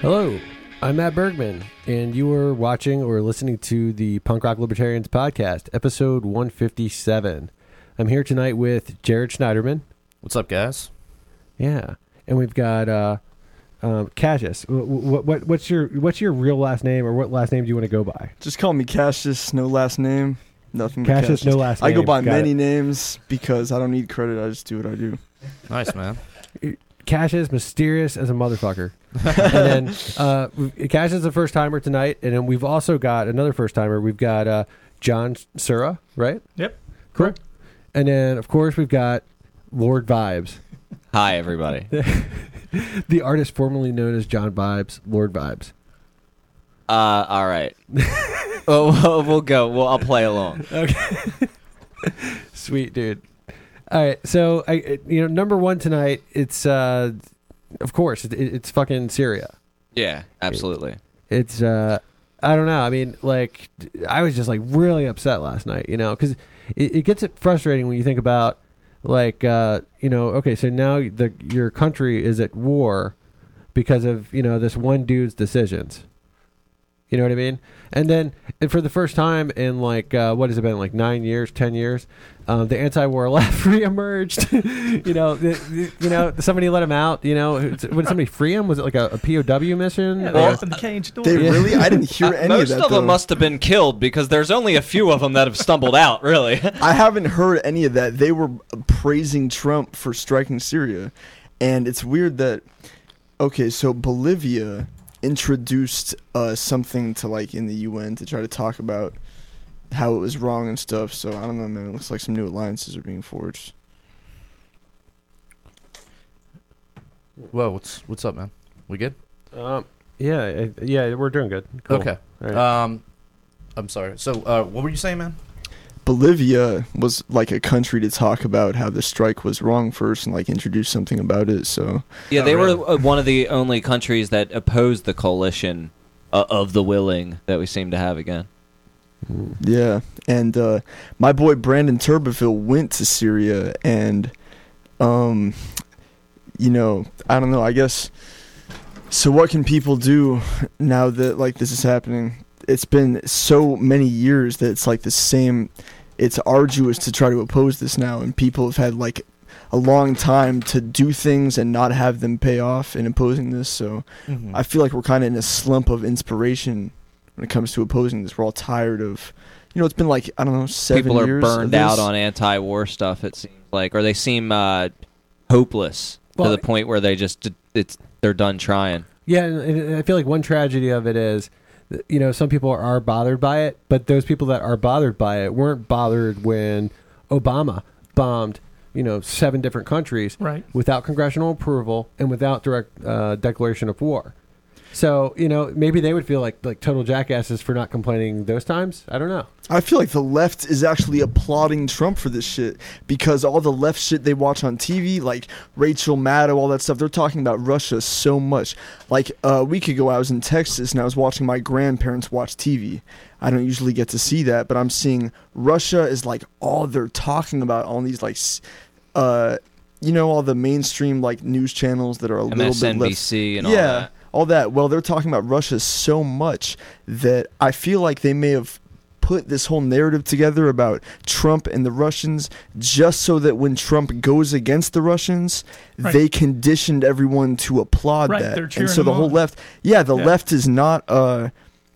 Hello, I'm Matt Bergman, and you are watching or listening to the Punk Rock Libertarians podcast, episode 157. I'm here tonight with Jared Schneiderman. What's up, guys? Yeah, and we've got uh, um, Cassius. What, what, what's your what's your real last name, or what last name do you want to go by? Just call me Cassius, no last name. Nothing but Cassius, no last I go by Got many it. names because I don't need credit. I just do what I do. Nice, man. Cassius, mysterious as a motherfucker. and then uh, we- Cassius is the first timer tonight, and then we've also got another first timer. We've got uh, John Sura, right? Yep. Cool. And then, of course, we've got Lord Vibes, Hi, everybody. the artist formerly known as John Vibes, Lord Vibes. Uh, all right. well, we'll, we'll go. Well, I'll play along. Okay. Sweet, dude. All right, so I, you know, number one tonight. It's uh, of course, it, it's fucking Syria. Yeah, absolutely. It's uh, I don't know. I mean, like, I was just like really upset last night, you know, because it, it gets it frustrating when you think about like, uh, you know, okay, so now the your country is at war because of you know this one dude's decisions. You know what I mean? And then and for the first time in like uh, what has it been like nine years, ten years, um, the anti-war left reemerged. you know, the, the- you know somebody let him out. You know, Would somebody free him? Was it like a, a POW mission? Yeah, Or- they opened the cage door. They Yeah. really? I didn't hear Uh, any most of that. Most of them though. must have been killed because there's only a few of them that have stumbled out. Really. I haven't heard any of that. They were praising Trump for striking Syria, and it's weird that. Okay, so Bolivia introduced uh, something to like in the UN to try to talk about how it was wrong and stuff. So I don't know, man. It looks like some new alliances are being forged. Well, what's what's up, man? We good? Um, yeah, yeah, we're doing good. Cool. Okay. All right. Um, I'm sorry. So, uh, what were you saying, man? Bolivia was like a country to talk about how the strike was wrong first and like introduce something about it. So Yeah, they were uh, one of the only countries that opposed the coalition uh, of the willing that we seem to have again. yeah, and uh, my boy Brandon Turbeville went to Syria, and um, you know, I don't know. I guess. So what can people do now that like this is happening? It's been so many years that it's like the same. It's arduous to try to oppose this now, and people have had like a long time to do things and not have them pay off in opposing this. So Mm-hmm. I feel like we're kind of in a slump of inspiration when it comes to opposing this. We're all tired of, you know, it's been like I don't know, seven People are years. burned out on anti-war stuff. It seems like, or they seem uh, hopeless Well, to the point where they just it's they're done trying. Yeah, and, and I feel like one tragedy of it is, that, you know, some people are bothered by it, but those people that are bothered by it weren't bothered when Obama bombed, you know, seven different countries Right. without congressional approval and without direct uh, declaration of war. So you know, maybe they would feel like like total jackasses for not complaining those times. I don't know. I feel like the left is actually applauding Trump for this shit because all the left shit they watch on TV, like Rachel Maddow, all that stuff, they're talking about Russia so much. Like a week ago, I was in Texas and I was watching my grandparents watch TV. I don't usually get to see that, but I'm seeing Russia is like all they're talking about on these like, uh, you know, all the mainstream like news channels that are a little bit left MSNBC and all yeah, that. All that. Well, they're talking about Russia so much that I feel like they may have put this whole narrative together about Trump and the Russians just so that when Trump goes against the Russians, Right. they conditioned everyone to applaud Right, that. they're And so the whole on. left, yeah, the Yeah. left is not uh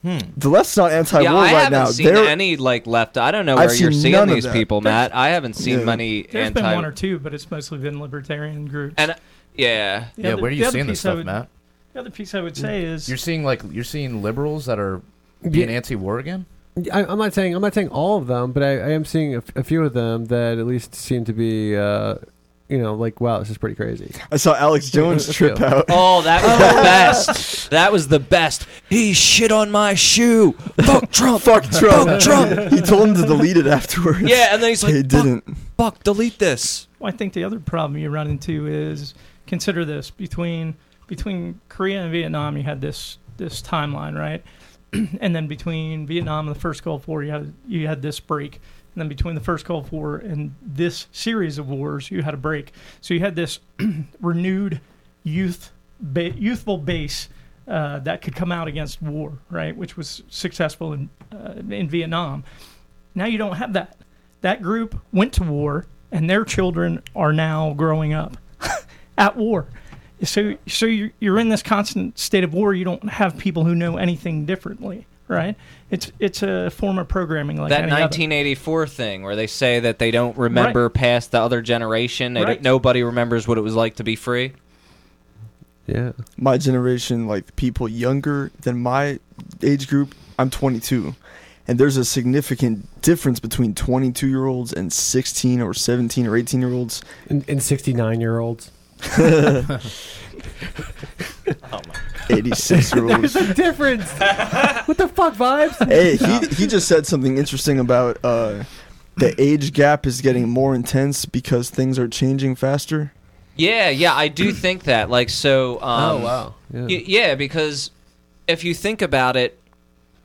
Hmm. the left's not anti-war Yeah, I right haven't now. seen They're any like left. I don't know I've where you're seen seeing these that. people, There's- Matt. I haven't seen Yeah. many There's anti. been one or two, but it's mostly been libertarian groups. and yeah, The Yeah, other- where are you seeing this stuff, would- Matt? The other piece I would say is You're seeing like you're seeing liberals that are being anti-war again. I, I'm not saying I'm not saying all of them, but I, I am seeing a, f- a few of them that at least seem to be, uh, you know, like wow, this is pretty crazy. I saw Alex Jones trip out. Oh, that was the best. That was the best. He shit on my shoe. Fuck Trump. Fuck Trump. Fuck Trump. he told him to delete it afterwards. Yeah, and then he's like, he fuck, didn't. fuck, delete this. Well, I think the other problem you run into is consider this between between Korea and Vietnam, you had this this timeline, right? and then between Vietnam and the first Gulf War, you had you had this break. And then between the first Gulf War and this series of wars, you had a break. So you had this renewed youth ba- youthful base uh, that could come out against war, right? Which was successful in uh, in Vietnam. Now you don't have that. That group went to war, and their children are now growing up at war. So, so you're, you're in this constant state of war. You don't have people who know anything differently, right? It's it's a form of programming like that any other. 1984 thing where they say that they don't remember past the other generation. They Right. nobody remembers what it was like to be free. Yeah. my generation, like people younger than my age group, I'm 22. And there's a significant difference between 22 year olds and 16 or 17 or 18 year olds. And, and 69 year olds. 86 year olds. There's a difference. what the fuck, vibes? Hey, he, he just said something interesting about uh, the age gap is getting more intense because things are changing faster. Yeah, yeah, I do think that. Like, so. Um, oh wow. Yeah. Y- yeah, because if you think about it,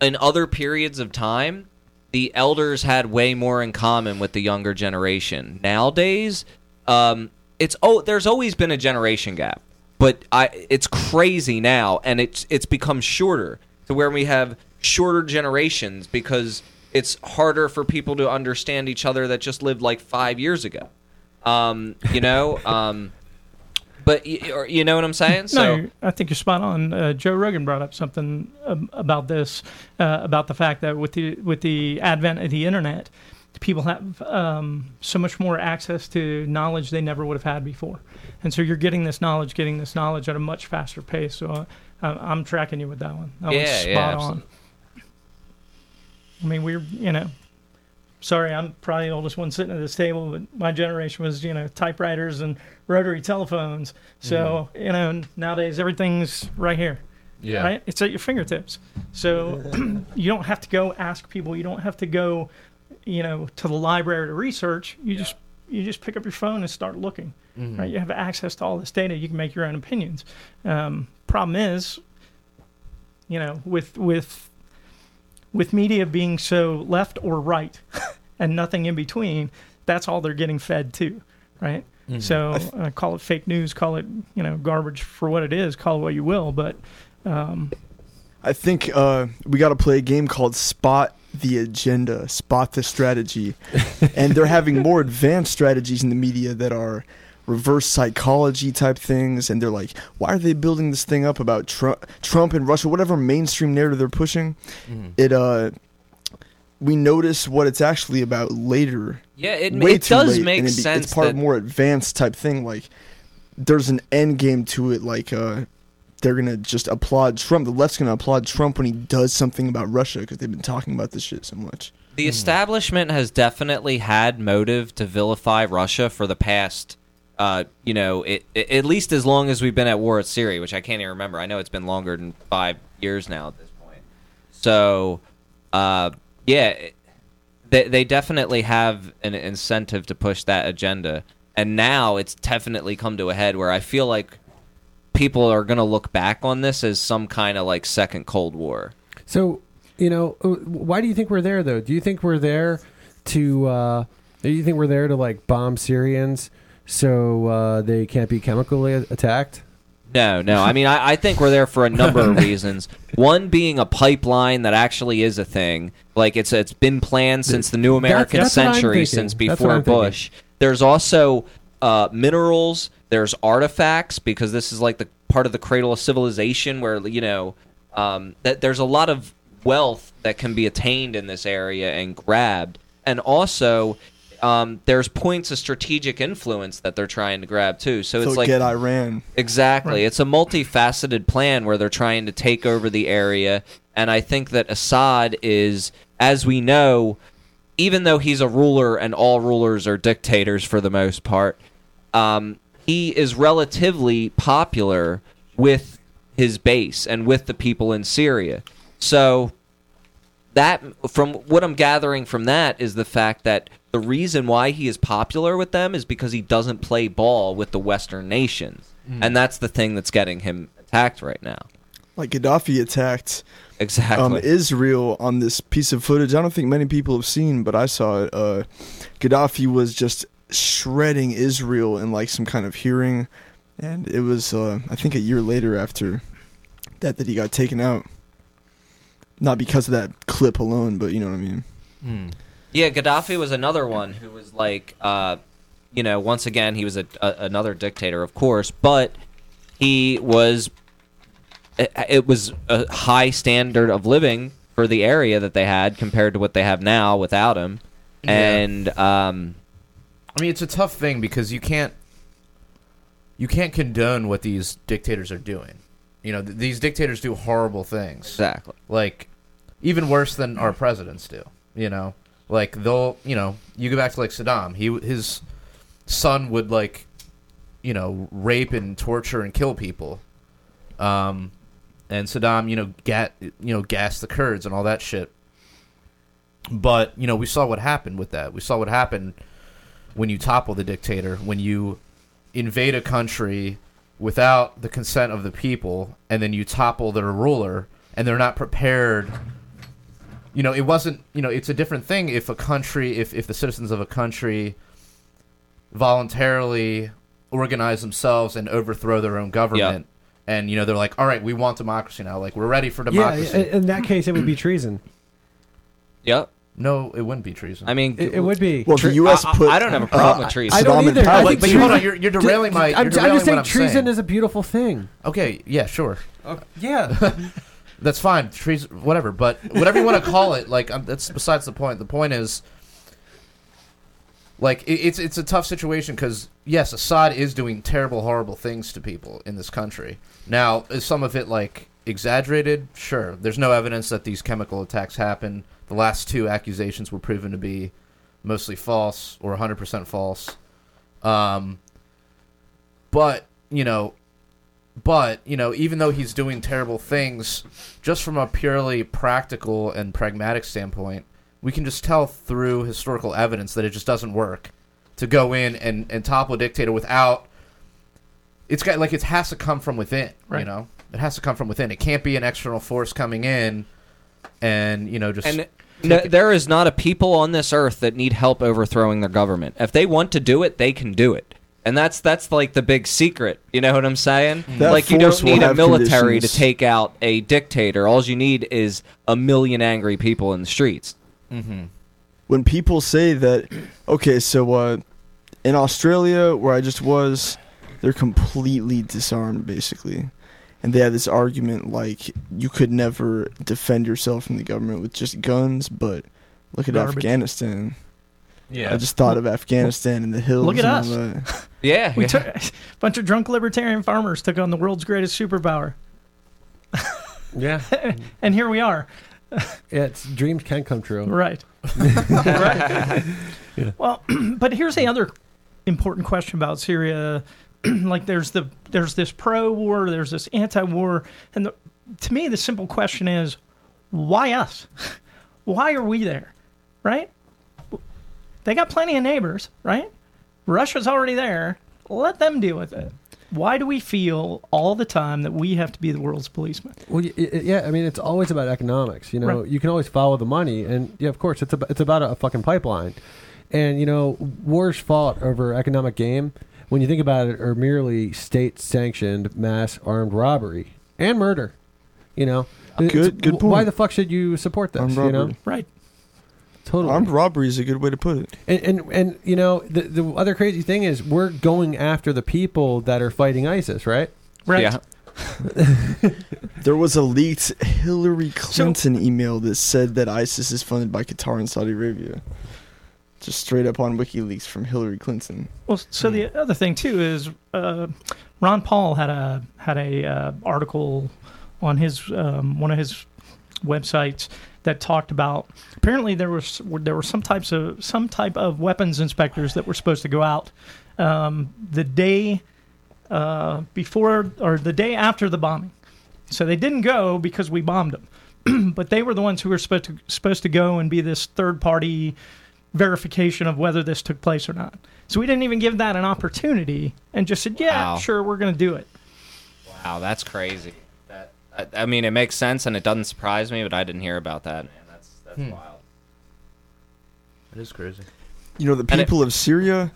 in other periods of time, the elders had way more in common with the younger generation. Nowadays, um, it's oh, there's always been a generation gap, but I it's crazy now, and it's it's become shorter to where we have shorter generations because it's harder for people to understand each other that just lived like five years ago. Um, you know, um, but y- or, you know what I'm saying? No, I think you're spot on. Uh, Joe Rogan brought up something um, about this, uh, about the fact that with the with the advent of the internet, people have um, so much more access to knowledge they never would have had before, and so you're getting this knowledge, getting this knowledge at a much faster pace. So uh, I'm tracking you with that one. That Yeah, one's yeah, spot on. I mean, we're you know. Sorry, I'm probably the oldest one sitting at this table, but my generation was, you know, typewriters and rotary telephones. So, you know, nowadays everything's right here Yeah. right? It's at your fingertips. So you don't have to go ask people. You don't have to go, you know, to the library to research. You just you just pick up your phone and start looking. Mhm. Right? You have access to all this data. You can make your own opinions. Um, problem is, you know, with with with media being so left or right and nothing in between, that's all they're getting fed to, right? Mhm. So uh, call it fake news, call it you know garbage for what it is, call it what you will, but um, I think uh, we got to play a game called Spot the Agenda, Spot the Strategy. and they're having more advanced strategies in the media that are reverse psychology type things. And they're like, why are they building this thing up about Trump, Trump and Russia, whatever mainstream narrative they're pushing? Mhm. It, uh, we notice what it's actually about later. Yeah, it, it does late, make it be- sense. It's part that, of more advanced type thing. Like, there's an end game to it. Like, uh, they're gonna just applaud Trump. The left's gonna applaud Trump when he does something about Russia because they've been talking about this shit so much. the establishment has definitely had motive to vilify Russia for the past, uh, you know, it, it, at least as long as we've been at war with Syria, which I can't even remember. I know it's been longer than five years now at this point. So, uh, yeah, they they definitely have an incentive to push that agenda, and now it's definitely come to a head where I feel like people are going to look back on this as some kind of like second Cold War. So, you know, uh, why do you think we're there though? Do you think we're there to uh do you think we're there to like bomb Syrians so uh they can't be chemically attacked? No, no. I mean, I, I think we're there for a number of reasons. One being a pipeline that actually is a thing. Like it's it's been planned since the new American that's what I'm century, since before I'm thinking. Bush. There's also uh, minerals. There's artifacts because this is like the part of the cradle of civilization, where you know um, that there's a lot of wealth that can be attained in this area and grabbed, and also. Um, there's points of strategic influence that they're trying to grab too. So it's like get Iran. Exactly. Right. It's a multifaceted plan where they're trying to take over the area. And I think that Assad is, as we know, even though he's a ruler and all rulers are dictators for the most part, um, he is relatively popular with his base and with the people in Syria. So that from what I'm gathering from that is the fact that the reason why he is popular with them is because he doesn't play ball with the Western nations, and that's the thing that's getting him attacked right now. Like Gaddafi attacked Exactly. um, Israel on this piece of footage. I don't think many people have seen, but I saw it. Uh, Gaddafi was just shredding Israel in like some kind of hearing, and it was uh, I think a year later after that that he got taken out. Not because of that clip alone, but you know what I mean. Hmm. Yeah, Gaddafi was another one who was like, uh, you know, once again he was a, a, another dictator, of course, but he was. It, it was a high standard of living for the area that they had compared to what they have now without him, Yeah. and um, I mean, it's a tough thing because you can't you can't condone what these dictators are doing. You know, th- these dictators do horrible things. exactly. Like even worse than our presidents do. You know, like they'll you know you go back to like Saddam. He his son would like you know rape and torture and kill people. Um, and Saddam, you know, gat you know gassed the Kurds and all that shit. But you know, we saw what happened with that. We saw what happened when you topple the dictator, when you invade a country without the consent of the people, and then you topple their ruler, and they're not prepared. You know, it wasn't. You know, it's a different thing if a country, if if the citizens of a country voluntarily organize themselves and overthrow their own government. And you know they're like, all right, we want democracy now. Like we're ready for democracy. i- in that case, it would be treason. Yep. No, it wouldn't be treason. I mean, It, it would be. Well, the U.S. I- I- put. I don't have a problem uh, with treason. I don't Saddam in either. I power. think but, but you- hold on, you're- you're derailing my. You're I'm, I'm derailing just saying what I'm treason saying. is a beautiful thing. okay. Yeah, sure. Yeah. That's fine. Treason, whatever. But whatever you want to call it, like um, that's besides the point. The point is, like it, it's it's a tough situation because yes, Assad is doing terrible, horrible things to people in this country. Now, is some of it like exaggerated? Sure. There's no evidence that these chemical attacks happen. The last two accusations were proven to be mostly false or 100% false. Um, but you know, but you know, even though he's doing terrible things, just from a purely practical and pragmatic standpoint, we can just tell through historical evidence that it just doesn't work to go in and, and topple a dictator without. It's got like it has to come from within. You know, it has to come from within. It can't be an external force coming in, and you know just And no, there is not a people on this earth that need help overthrowing their government. If they want to do it, they can do it. And that's that's like the big secret. You know what I'm saying? That like you don't need a military conditions. to take out a dictator. All you need is a million angry people in the streets. when people say that okay so uh in australia where i just was they're completely disarmed basically and they had this argument like you could never defend yourself from the government with just guns but look at Garbage. afghanistan yeah. i just thought of afghanistan and the hills Look at and all us. that. Yeah, We yeah. took a bunch of drunk libertarian farmers took on the world's greatest superpower, yeah. and here we are. Yeah. It's dreams can come true. Right. right. Well, but here's the other important question about Syria. like, there's the there's this pro-war, there's this anti-war, and the, to me, the simple question is, why us? why are we there? Right? They got plenty of neighbors, right? Russia's already there. Let them deal with it. Why do we feel all the time that we have to be the world's policeman? Well, yeah, I mean, it's always about economics. You know, Right. you can always follow the money, and yeah, of course, it's about it's about a, fucking pipeline. And you know, wars fought over economic game, when you think about it, are merely state-sanctioned mass armed robbery and murder. You know, uh, Good- It's- good w- Why the fuck should you support this? Armed you know, robbery. Right. totally. armed robbery is a good way to put it And, and and you know the the other crazy thing is we're going after the people that are fighting ISIS, right? Right. Yeah. there was a leaked hillary clinton email that said that isis is funded by qatar and saudi arabia just straight up on wikileaks from hillary clinton Well, so the other thing too is uh, Ron Paul had a had a uh, article on his um, one of his websites that talked about apparently there was there were some types of some type of weapons inspectors that were supposed to go out um, the day uh, before or the day after the bombing. So they didn't go because we bombed them, but they were the ones who were supposed to supposed to go and be this third party verification of whether this took place or not. So we didn't even give that an opportunity and just said, "Yeah, Wow. sure, we're going to do it." Wow, that's crazy. That I, I mean, it makes sense and it doesn't surprise me, but I didn't hear about that. Man, that's that's Hmm. wild. It is crazy. You know, the And it- people of Syria,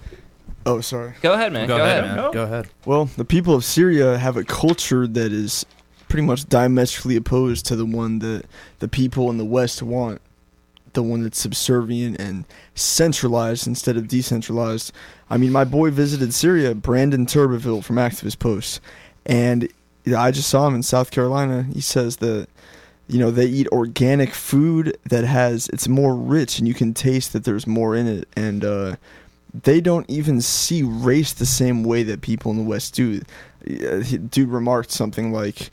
Oh, sorry. Go ahead, man. Go, ahead, man. man. Go ahead. Well, the people of Syria have a culture that is pretty much diametrically opposed to the one that the people in the West want. The one that's subservient and centralized instead of decentralized. I mean, my boy visited Syria, Brandon Turbeville from Activist Post, and I just saw him in South Carolina. He says that you know they eat organic food that has it's more rich and you can taste that there's more in it and uh they don't even see race the same way that people in the West do. Uh, Dude remarked something like,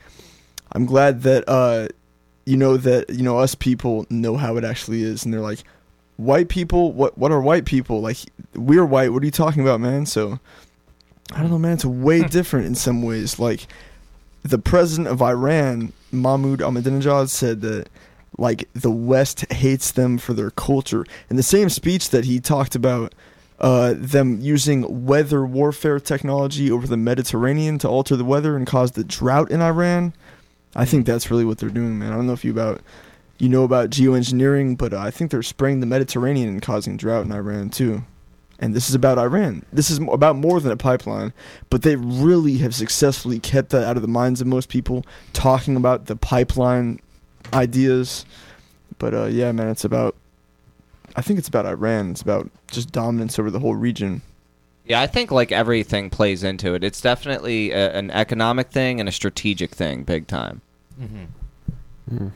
"I'm glad that uh, you know that you know us people know how it actually is," and they're like, "White people, what what are white people? Like we're white. What are you talking about, man?" So I don't know, man. It's way different in some ways. Like the president of Iran, Mahmoud Ahmadinejad, said that like the West hates them for their culture. In the same speech that he talked about uh, them using weather warfare technology over the Mediterranean to alter the weather and cause the drought in Iran. I think that's really what they're doing, man. I don't know if you about you know about geoengineering, but uh, I think they're spraying the Mediterranean and causing drought in Iran too. And this is about Iran. This is about more than a pipeline, but they really have successfully kept that out of the minds of most people, talking about the pipeline ideas. But uh, yeah, man, it's about. I think it's about Iran. It's about just dominance over the whole region. Yeah, I think like everything plays into it. It's definitely a, an economic thing and a strategic thing, big time. Mm-hmm. Mm.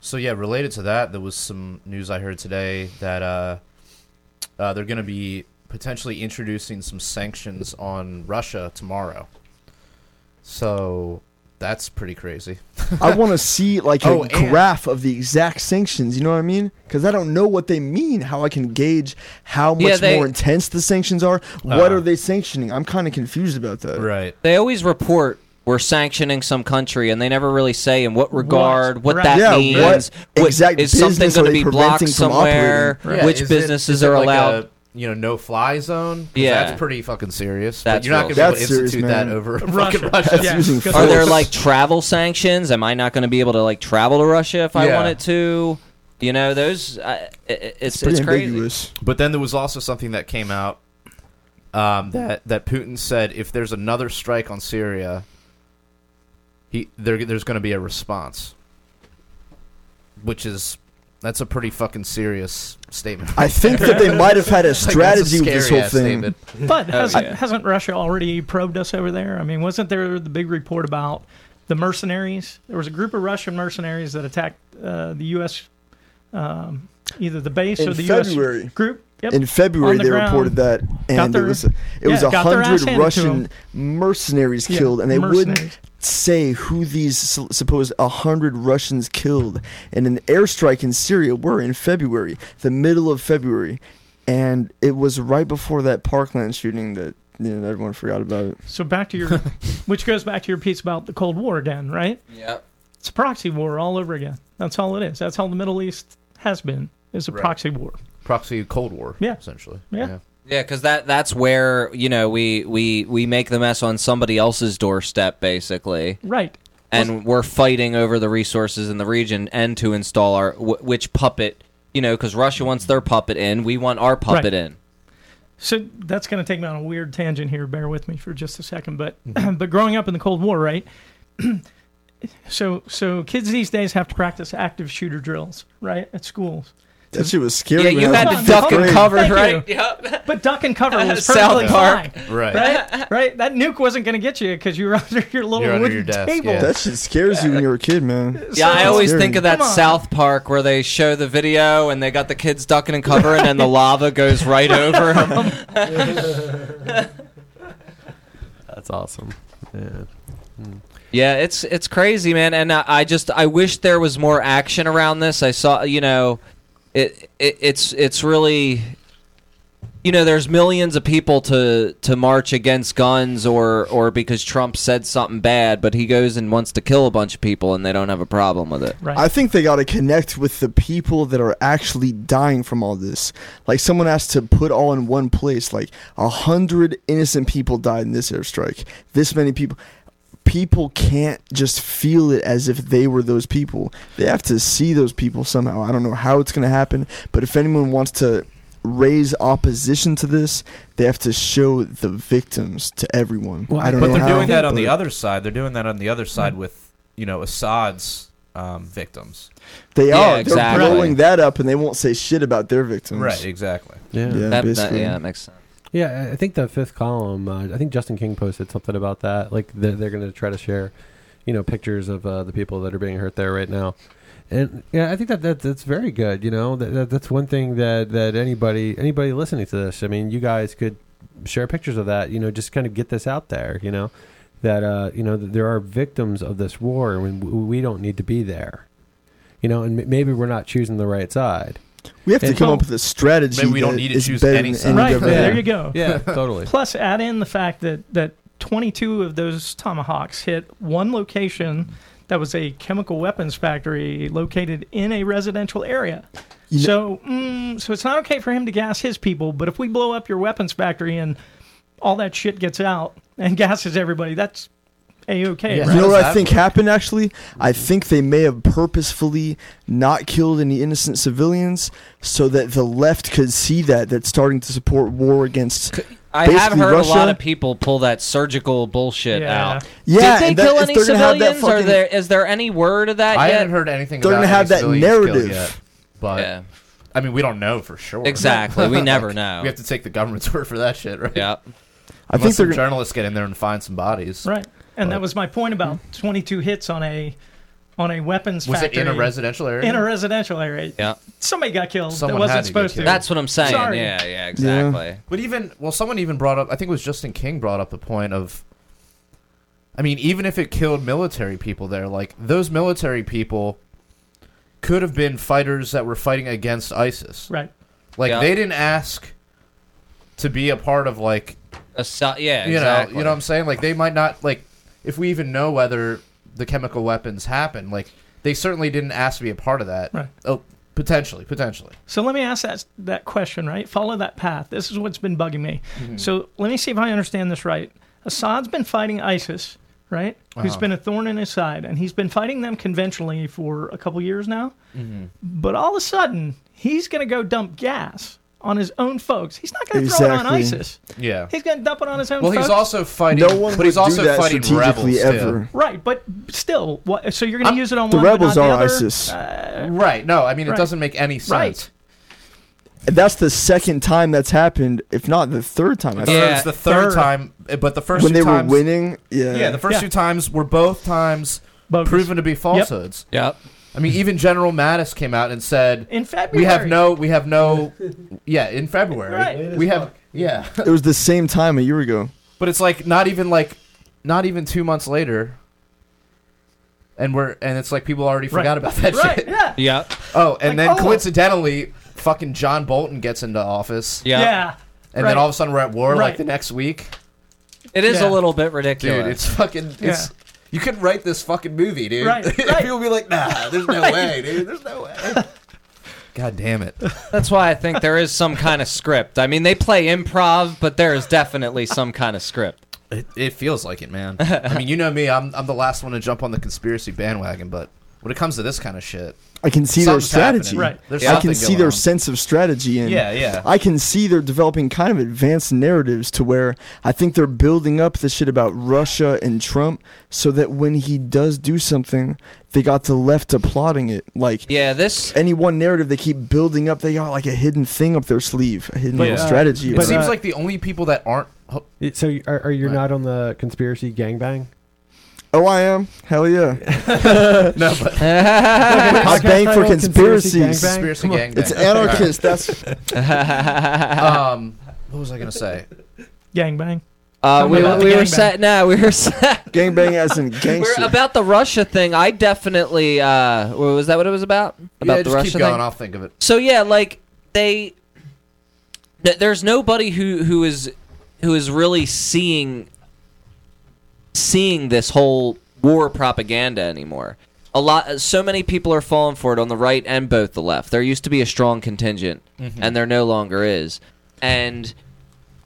So yeah, related to that, there was some news I heard today that uh, uh, they're going to be potentially introducing some sanctions on Russia tomorrow. So that's pretty crazy. I want to see like a Oh, graph of the exact sanctions. You know what I mean? Because I don't know what they mean. How I can gauge how much Yeah, they- more intense the sanctions are. What Uh. are they sanctioning? I'm kind of confused about that. Right. They always report we're sanctioning some country, and they never really say in what regard, what, Right. that Yeah, means. what exact is something business are going to be blocked preventing from somewhere? Which is businesses is it are like allowed? A, you know, no fly zone. Yeah. that's pretty fucking serious. That's but you're not going to be able to That's serious, institute that over Russia. fucking Russia. That's Yeah. using Are Are there like travel sanctions? Am I not going to be able to like travel to Russia if I Yeah. wanted to? You know, those. Uh, it, it's pretty it's crazy. ambiguous. But then there was also something that came out um, that that Putin said if there's another strike on Syria, he there, there's going to be a response, which is that's a pretty fucking serious statement. I think that they might have had a Like, a strategy with this whole thing. statement. But has, yeah. hasn't Russia already probed us over there? I mean, wasn't there the big report about the mercenaries? There was a group of Russian mercenaries that attacked uh, the U.S. Um, either the base In or the February. U.S. group. Yep. In February, the they ground. reported that, and their- it was it was a got their ass hundred Russian to Russian 'em. mercenaries Yeah, killed, and they wouldn't mercenaries. Say who these supposed a hundred Russians killed. in an airstrike in Syria were in February, the middle of February, and it was right before that Parkland shooting that you know, everyone forgot about it. So back to your, which goes back to your piece about the Cold War again, right? Yep. It's a proxy war all over again. That's all it is. That's how the Middle East has been. Is a Right. proxy war. Proxy Cold War, Yeah. essentially. Yeah. Yeah, because that that's where you know we we we make the mess on somebody else's doorstep, basically, Right. and we're fighting over the resources in the region and to install our wh- which puppet. You know, because Russia wants their puppet in, we want our puppet Right. in. So that's going to take me on a weird tangent here. Bear with me for just a second. But Mm-hmm. but growing up in the Cold War, right? so so kids these days have to practice active shooter drills, right, at schools. That shit was scary. Yeah, you I had to duck and cover, Thank right? you. Yep. But duck and cover was South perfectly Park. fine. Right. Right, right. That nuke wasn't going to get you because you were under your little You're under wooden your desk, table. yeah. That shit scares you when you're a kid, man. Yeah, I always Scary. think of that South Park where they show the video and they got the kids ducking and covering, and the lava goes right over them. That's awesome. Yeah. Yeah, it's it's crazy, man, and I, I just I wish there was more action around this. I saw, you know, it, it it's it's really, you know, there's millions of people to to march against guns or or because Trump said something bad, but he goes and wants to kill a bunch of people and they don't have a problem with it. Right. I think they got to connect with the people that are actually dying from all this. Like someone has to put all in one place. Like a hundred innocent people died in this airstrike. This many people. People can't just feel it as if they were those people. They have to see those people somehow. I don't know how it's going to happen, but if anyone wants to raise opposition to this, they have to show the victims to everyone. Well, I don't But know they're how, doing that on the other side. They're doing that on the other side with you know Assad's um, victims. They Yeah, are. They're exactly. blowing that up, and they won't say shit about their victims. Right. Exactly. Yeah. Yeah, yeah. That, that, basically. yeah, that makes sense. I I think the fifth column. Uh, I think Justin King posted something about that. Like they're, they're going to try to share, you know, pictures of uh, the people that are being hurt there right now. And yeah, I think that, that that's very good. You know, that, that that's one thing that that anybody anybody listening to this. I mean, you guys could share pictures of that. You know, just kind of get this out there. You know, that uh, you know that there are victims of this war, and we don't need to be there. You know, and maybe we're not choosing the right side. We have to come up with a strategy. maybe we don't that need to is choose better any than side. Right government. there, you go. Yeah, totally. Plus, add in the fact that that 22 of those tomahawks hit one location that was a chemical weapons factory located in a residential area. You know- so, mm, so it's not okay for him to gas his people, but if we blow up your weapons factory and all that shit gets out and gases everybody, that's a okay. Yeah. You know what I think work? happened actually? I think they may have purposefully not killed any innocent civilians so that the left could see that that's starting to support war against I have Basically, heard a lot of people pull that surgical bullshit Yeah. out. Yeah, Did they and that- kill any they're gonna have that civilians? Or fucking- there is there any word of that yet? I yet? haven't heard anything. They're about gonna have that narrative. yet, but yeah, I mean, we don't know for sure. exactly. We never know. We have to take the government's word for that shit, right? yeah. I Unless think some journalists get in there and find some bodies. Right. And But- that was my point about 22 hits on a on a weapons Was it factory in a residential area? in a residential area. Yeah. Somebody got killed Someone that wasn't to supposed to. That's what I'm saying. Sorry. Yeah, yeah, exactly. But even well, someone even brought up. I think it was Justin King brought up the point of. I mean, even if it killed military people there, like those military people could have been fighters that were fighting against ISIS. right. Like Yeah. they didn't ask to be a part of like Assi- yeah, you exactly. know you know what I'm saying. Like they might not like if we even know whether the chemical weapons happened. Like they certainly didn't ask to be a part of that. Right. Oh, potentially, potentially. So let me ask that that question, right? Follow that path. This is what's been bugging me. Mm-hmm. So let me see if I understand this right. Assad's been fighting ISIS, right? Who's Uh-huh. been a thorn in his side, and he's been fighting them conventionally for a couple years now. Mm-hmm. But all of a sudden, he's going to go dump gas on his own folks. He's not going to throw it on Exactly. ISIS. Yeah. He's going to dump it on his own Well, folks. he's also fighting. no one but would he's also do that fighting strategically rebels ever. right, but still, what? So you're going I'm- to use it on The one, but rebels not the are other? ISIS. Uh, Too. Right. No, I mean it Right. doesn't make any sense. Right. That's the second time that's happened, if not the third time. I think. Yeah, it's the third, third. time, but the first when two they were winning, yeah. Yeah, the first Yeah. two times were both times bogus. proven to be falsehoods. Yep. I mean, even General Mattis came out and said, in February. "We have no, we have no." Yeah, in February, Right. we have. Yeah, it was the same time a year ago. but it's like not even like, not even two months later. And we're and it's like people already Right. forgot about that Right, shit. yeah. Yep. Oh, and Like, then oh. coincidentally, fucking John Bolton gets into office, Yep. Yeah. and Right. then all of a sudden we're at war Right. like the next week. It is Yeah. a little bit ridiculous. Dude, it's fucking. It's you couldn't write this fucking movie, dude. Right, right. People be like, Nah, there's no Right. way, dude. There's no way. God damn it. That's why I think there is some kind of script. I mean, they play improv, but there is definitely some kind of script. It, it feels like it, man. I mean, you know me. I'm I'm the last one to jump on the conspiracy bandwagon, but when it comes to this kind of shit, I can see their something's happening. strategy. Right. There's I can see their on. sense of strategy and Yeah, yeah. I can see they're developing kind of advanced narratives to where I think they're building up the shit about Russia and Trump so that when he does do something, they got the left applauding it. Like Yeah, this. any one narrative they keep building up, they got like a hidden thing up their sleeve, a hidden But, little uh, strategy. It but, about seems uh, like the only people that aren't. So are, are you Right. not on the conspiracy gangbang? Oh, I am. Hell yeah. No, but I bang for title, Conspiracy conspiracies. Conspiracy Come on. gang. It's anarchist. That's um, what was I gonna say? Gangbang. Uh, Tell we, about the we were gangbang. set. No, we were set. gangbang as in We're gangster. about the Russia thing. I definitely. Uh, was that? What it was about? About yeah, the just Russia keep going. thing. I'll think of it. So yeah, like they. th- There's nobody who who is who is really seeing seeing this whole war propaganda anymore. A lot, so many people are falling for it on the right and both the left. There used to be a strong contingent, and there no longer is. And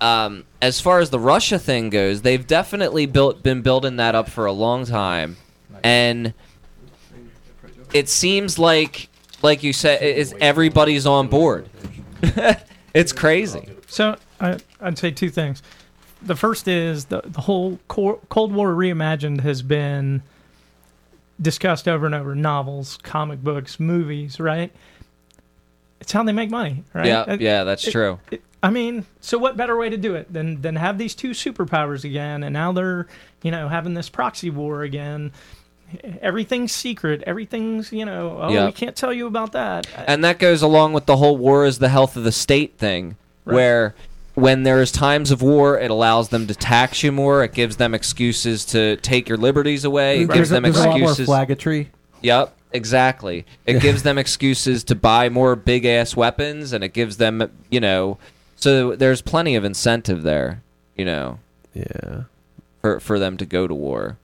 um, as far as the Russia thing goes, they've definitely built been building that up for a long time, and it seems like, like you said, is everybody's on board. It's crazy. So I, I'd say two things. The first is the the whole Cold War reimagined has been discussed over and over. Novels, comic books, movies, right? It's how they make money, right? Yeah, Uh, yeah, that's it- true. it- I mean, so what better way to do it than than have these two superpowers again, and now they're you know having this proxy war again. Everything's secret. Everything's you know. Oh, Yeah. we can't tell you about that. And that goes along with the whole war is the health of the state thing, Right. where when there's times of war, it allows them to tax you more. It gives them excuses to take your liberties away. It there's gives a, them there's a lot more excuses. flaggatry. Yep, exactly. It gives them excuses to buy more big ass weapons, and it gives them, you know, so there's plenty of incentive there, you know, Yeah. for for them to go to war.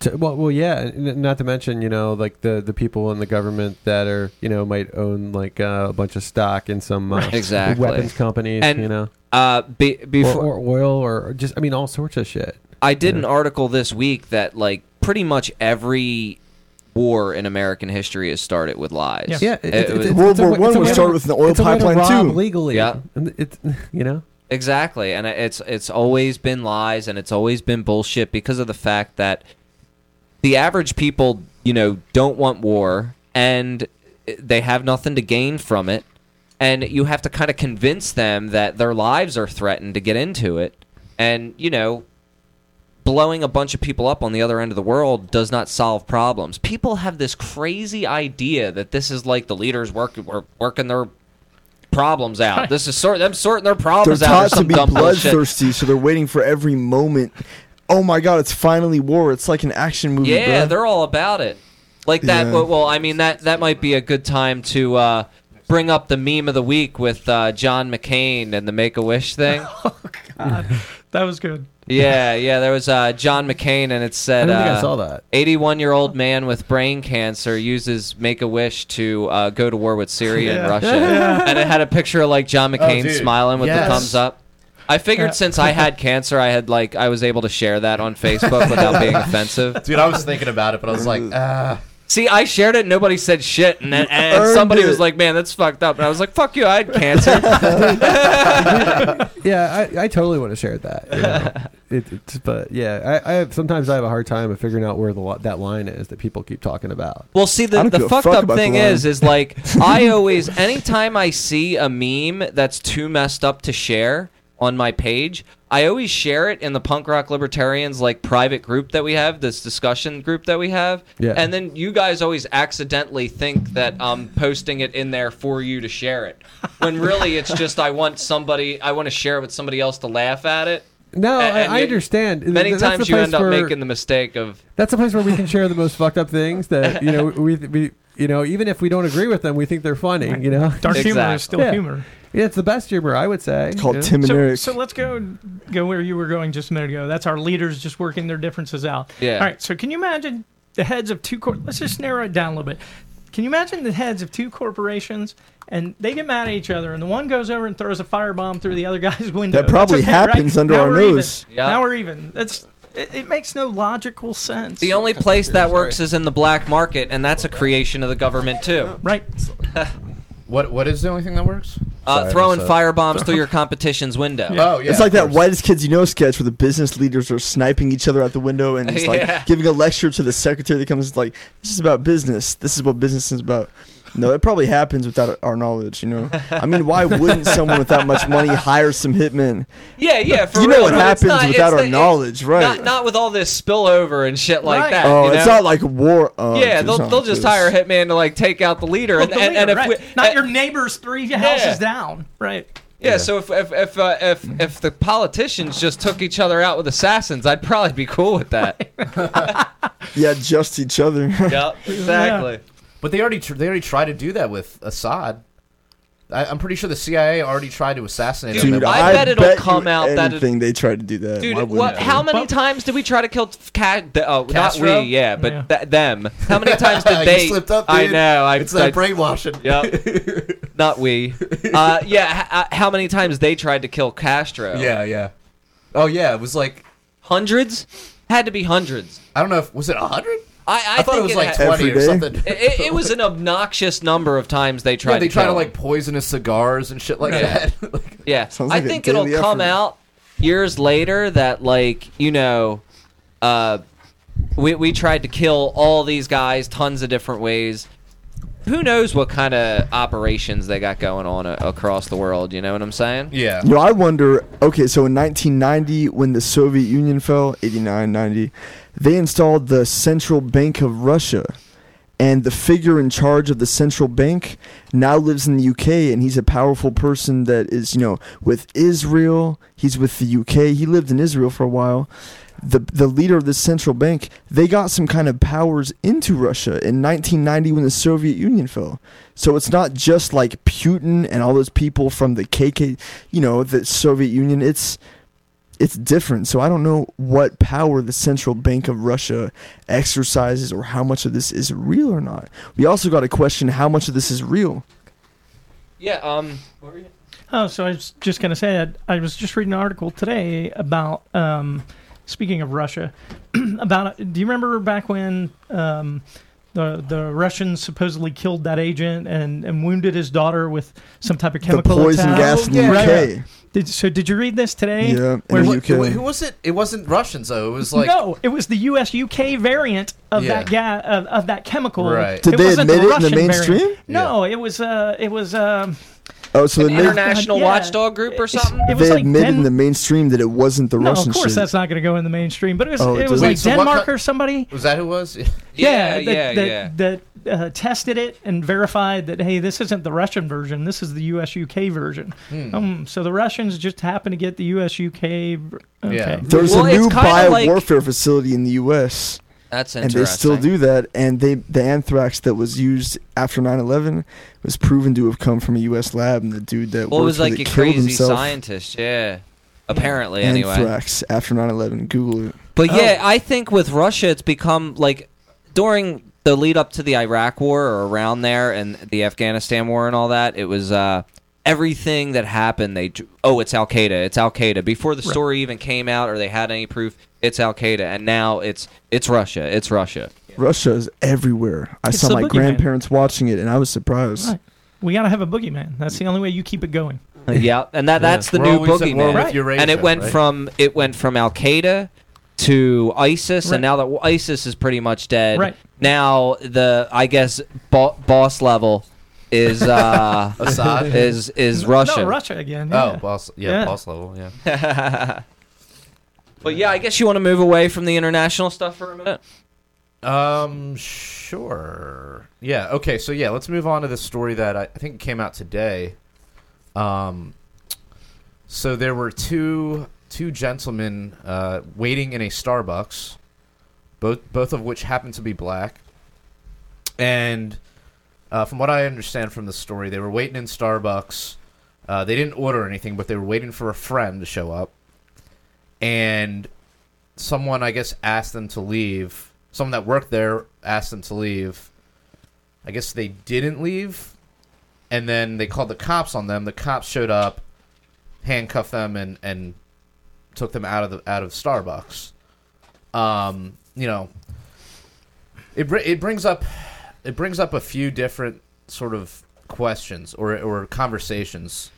To, well, well, yeah. Not to mention, you know, like the the people in the government that are, you know, might own like uh, a bunch of stock in some uh, Exactly. weapons companies, And you know, Uh, be, before or oil, or just, I mean, all sorts of shit. I did an article this week that like pretty much every war in American history has started with lies. Yeah. Yeah, It- it, it was- it's, World War One was started with an oil it's a way to pipeline, rob too. legally. Yeah. and it's you know, Exactly, and it's it's always been lies, and it's always been bullshit because of the fact that the average people, you know, don't want war, and they have nothing to gain from it, and you have to kind of convince them that their lives are threatened to get into it, and you know. Blowing a bunch of people up on the other end of the world does not solve problems. People have this crazy idea that this is like the leaders work, work working their problems out. This is sort them sorting their They're problems out. or taught to be bloodthirsty, so they're waiting for every moment. Oh my god, it's finally war. It's like an action movie. Yeah, bruh. they're all about it. Like that. Yeah. Well, well, I mean that that might be a good time to uh, bring up the meme of the week with uh, John McCain and the Make a Wish thing. Oh God, that was good. yeah, yeah. There was uh, John McCain, and it said. don't think I uh, saw that. 81 year old man with brain cancer uses Make a Wish to uh, go to war with Syria and Russia. Yeah. And it had a picture of like John McCain dude. smiling with Yes. the thumbs up. I figured Yeah. since I had cancer, I had like I was able to share that on Facebook without being offensive. Dude, I was thinking about it, but I was like, ah. See, I shared it. Nobody said shit, and, then, and earned somebody was like, "Man, that's fucked up." And I was like, "Fuck you, I had cancer." Yeah, I, I totally would have shared that. you know. it, it's, but yeah, I, I have, sometimes I have a hard time of figuring out where the that line is that people keep talking about. Well, see, the, the fucked fuck up thing is, is like I always, anytime I see a meme that's too messed up to share on my page, I always share it in the punk rock libertarians like private group that we have, this discussion group that we have. Yeah. And then you guys always accidentally think that I'm posting it in there for you to share it, when really it's just I want somebody, I want to share it with somebody else to laugh at it. No, And- I, and I yet- understand. Many That's times you end up where- making the mistake of That's a place where we can share the most fucked up things that you know we we you know even if we don't agree with them, we think they're funny. You know, Dark humor is still Yeah. humor. Yeah, it's the best humor I would say. It's called you know? Tim and So, Eric. so let's go go where you were going just a minute ago. That's our leaders just working their differences out. Yeah. All right. So can you imagine the heads of two? Cor- let's just narrow it down a little bit. Can you imagine the heads of two corporations and they get mad at each other and the one goes over and throws a firebomb through the other guy's window? That probably That's okay, right? happens under Now our we're even. nose. Yeah. Now we're even. That's it, it makes no logical sense. the only place that works is in the black market, and that's a creation of the government too. right. What What is the only thing that works? Uh, Sorry, throwing I missed fire bombs through your competition's window. Oh, yeah. it's like that course. whitest kids you know sketch where the business leaders are sniping each other out the window and it's like giving a lecture to the secretary that comes like this is about business. This is what business is about. No, it probably happens without our knowledge, you know. I mean, why wouldn't someone with that much money hire some hitmen? Yeah, yeah. For you know what happens not- without our the- knowledge, right? Not, not with all this spillover and shit like Right. that. oh, you it's not like war. Uh, yeah, it's they'll, they'll just hire a hitman to like take out the leader, Well, and, the and, and if right. we, not and- your neighbors three houses down, right? yeah, so if if if uh, if, if the politicians just took each other out with assassins, I'd probably be cool with that. Yeah, just each other. yep, exactly. But they already tr- they already tried to do that with Assad. I, I'm pretty sure the CIA already tried to assassinate him. Dude, at one I bet it'll you come out that it- anything they tried to do that. Dude, what? How many Well- times did we try to kill Ca- the- Oh, Castro? not we, yeah, but Yeah. th- them. How many times did You they? slipped up, I know. I, it's I, that brainwashing. Yep. Not we. Uh, yeah. H- uh, how many times they tried to kill Castro? Yeah, yeah. Oh yeah, it was like Hundreds. Had to be hundreds. I don't know if was it a hundred. I, I, thought it think was like had- twenty or day? something. it, it- it was an obnoxious number of times they tried. Yeah, they to try to kill him. like poisonous cigars and shit like Yeah. that. Like, Yeah, Sounds I like think it'll daily come effort. out years later that like you know, uh, we we tried to kill all these guys tons of different ways. Who knows what kind of operations they got going on a- across the world? You know what I'm saying? yeah. You know, I wonder. Okay, so in 1990, when the Soviet Union fell, 89, 90, they installed the Central Bank of Russia, and the figure in charge of the central bank now lives in the UK, and he's a powerful person that is, you know, with Israel. He's with the UK. He lived in Israel for a while. The the leader of the central bank, they got some kind of powers into Russia in 1990 when the Soviet Union fell. So it's not just like Putin and all those people from the KK, you know, the Soviet Union. It's it's different. So I don't know what power the central bank of Russia exercises or how much of this is real or not. We also got to question how much of this is real. Yeah. Um. Oh, so I was just going to say that I was just reading an article today about, um, speaking of Russia, about, do you remember back when um, the the Russians supposedly killed that agent and, and wounded his daughter with some type of The chemical poison attack? gas in the yeah. UK. Right. Did, so did you read this today? Yeah, in the UK. Who, who was it? It wasn't Russians though. It was like no, it was the U.S. UK variant of Yeah. that ga- of, of that chemical. Right. Did It they wasn't admit it in the Russian variant. mainstream? No, it was uh, it was um, Oh, so An they, made, international yeah. watchdog group or something. It was they like admitted Den- in the mainstream that it wasn't the no, Russian of course shit. that's not going to go in the mainstream. But it was Oh, it it was like so Denmark co- or somebody. was that who it was? yeah, that, yeah, that, yeah. That uh, tested it and verified that hey, this isn't the Russian version. This is the U.S. UK version. Hmm. Um, so the Russians just happened to get the U.S. UK. Okay. Yeah. There's Well, a new kinda like- bio-warfare facility in the U.S. That's and they still do that. And they the anthrax that was used after 9/11 was proven to have come from a U.S. lab, and the dude that Well, it was for like it a crazy himself. scientist. Yeah. Apparently, anyway. Anthrax after 9/11. Google it. But Oh. yeah, I think with Russia, it's become like during the lead up to the Iraq War or around there and the Afghanistan War and all that. It was uh, everything that happened. They oh, it's Al Qaeda. It's Al Qaeda. Before the Right. story even came out or they had any proof, it's Al Qaeda. And now it's it's Russia. It's Russia. Russia is everywhere. I It's saw the my boogeyman. grandparents watching it, and I was surprised. Right. We got to have a boogeyman. That's the only way you keep it going. yeah, and that that's the We're new always at war boogeyman. with Right. Eurasia, and it went right? from it went from Al Qaeda to ISIS, Right. and now that ISIS is pretty much dead, Right. now the I guess bo- boss level is uh, Assad. is is Russia. No, Russia again. Oh, boss. Yeah, Yeah. boss level. Yeah. but yeah, I guess you want to move away from the international stuff for a minute. Um, sure. Yeah. Okay. So yeah, let's move on to this story that I, I think came out today. Um, so there were two two gentlemen uh, waiting in a Starbucks, both both of which happened to be black, and uh, from what I understand from the story, they were waiting in Starbucks. Uh, they didn't order anything, but they were waiting for a friend to show up, and someone I guess asked them to leave. Someone that worked there asked them to leave. I guess they didn't leave, and then they called the cops on them. The cops showed up, handcuffed them, and and took them out of the out of Starbucks. Um, you know, it br- it brings up it brings up a few different sort of questions or or conversations.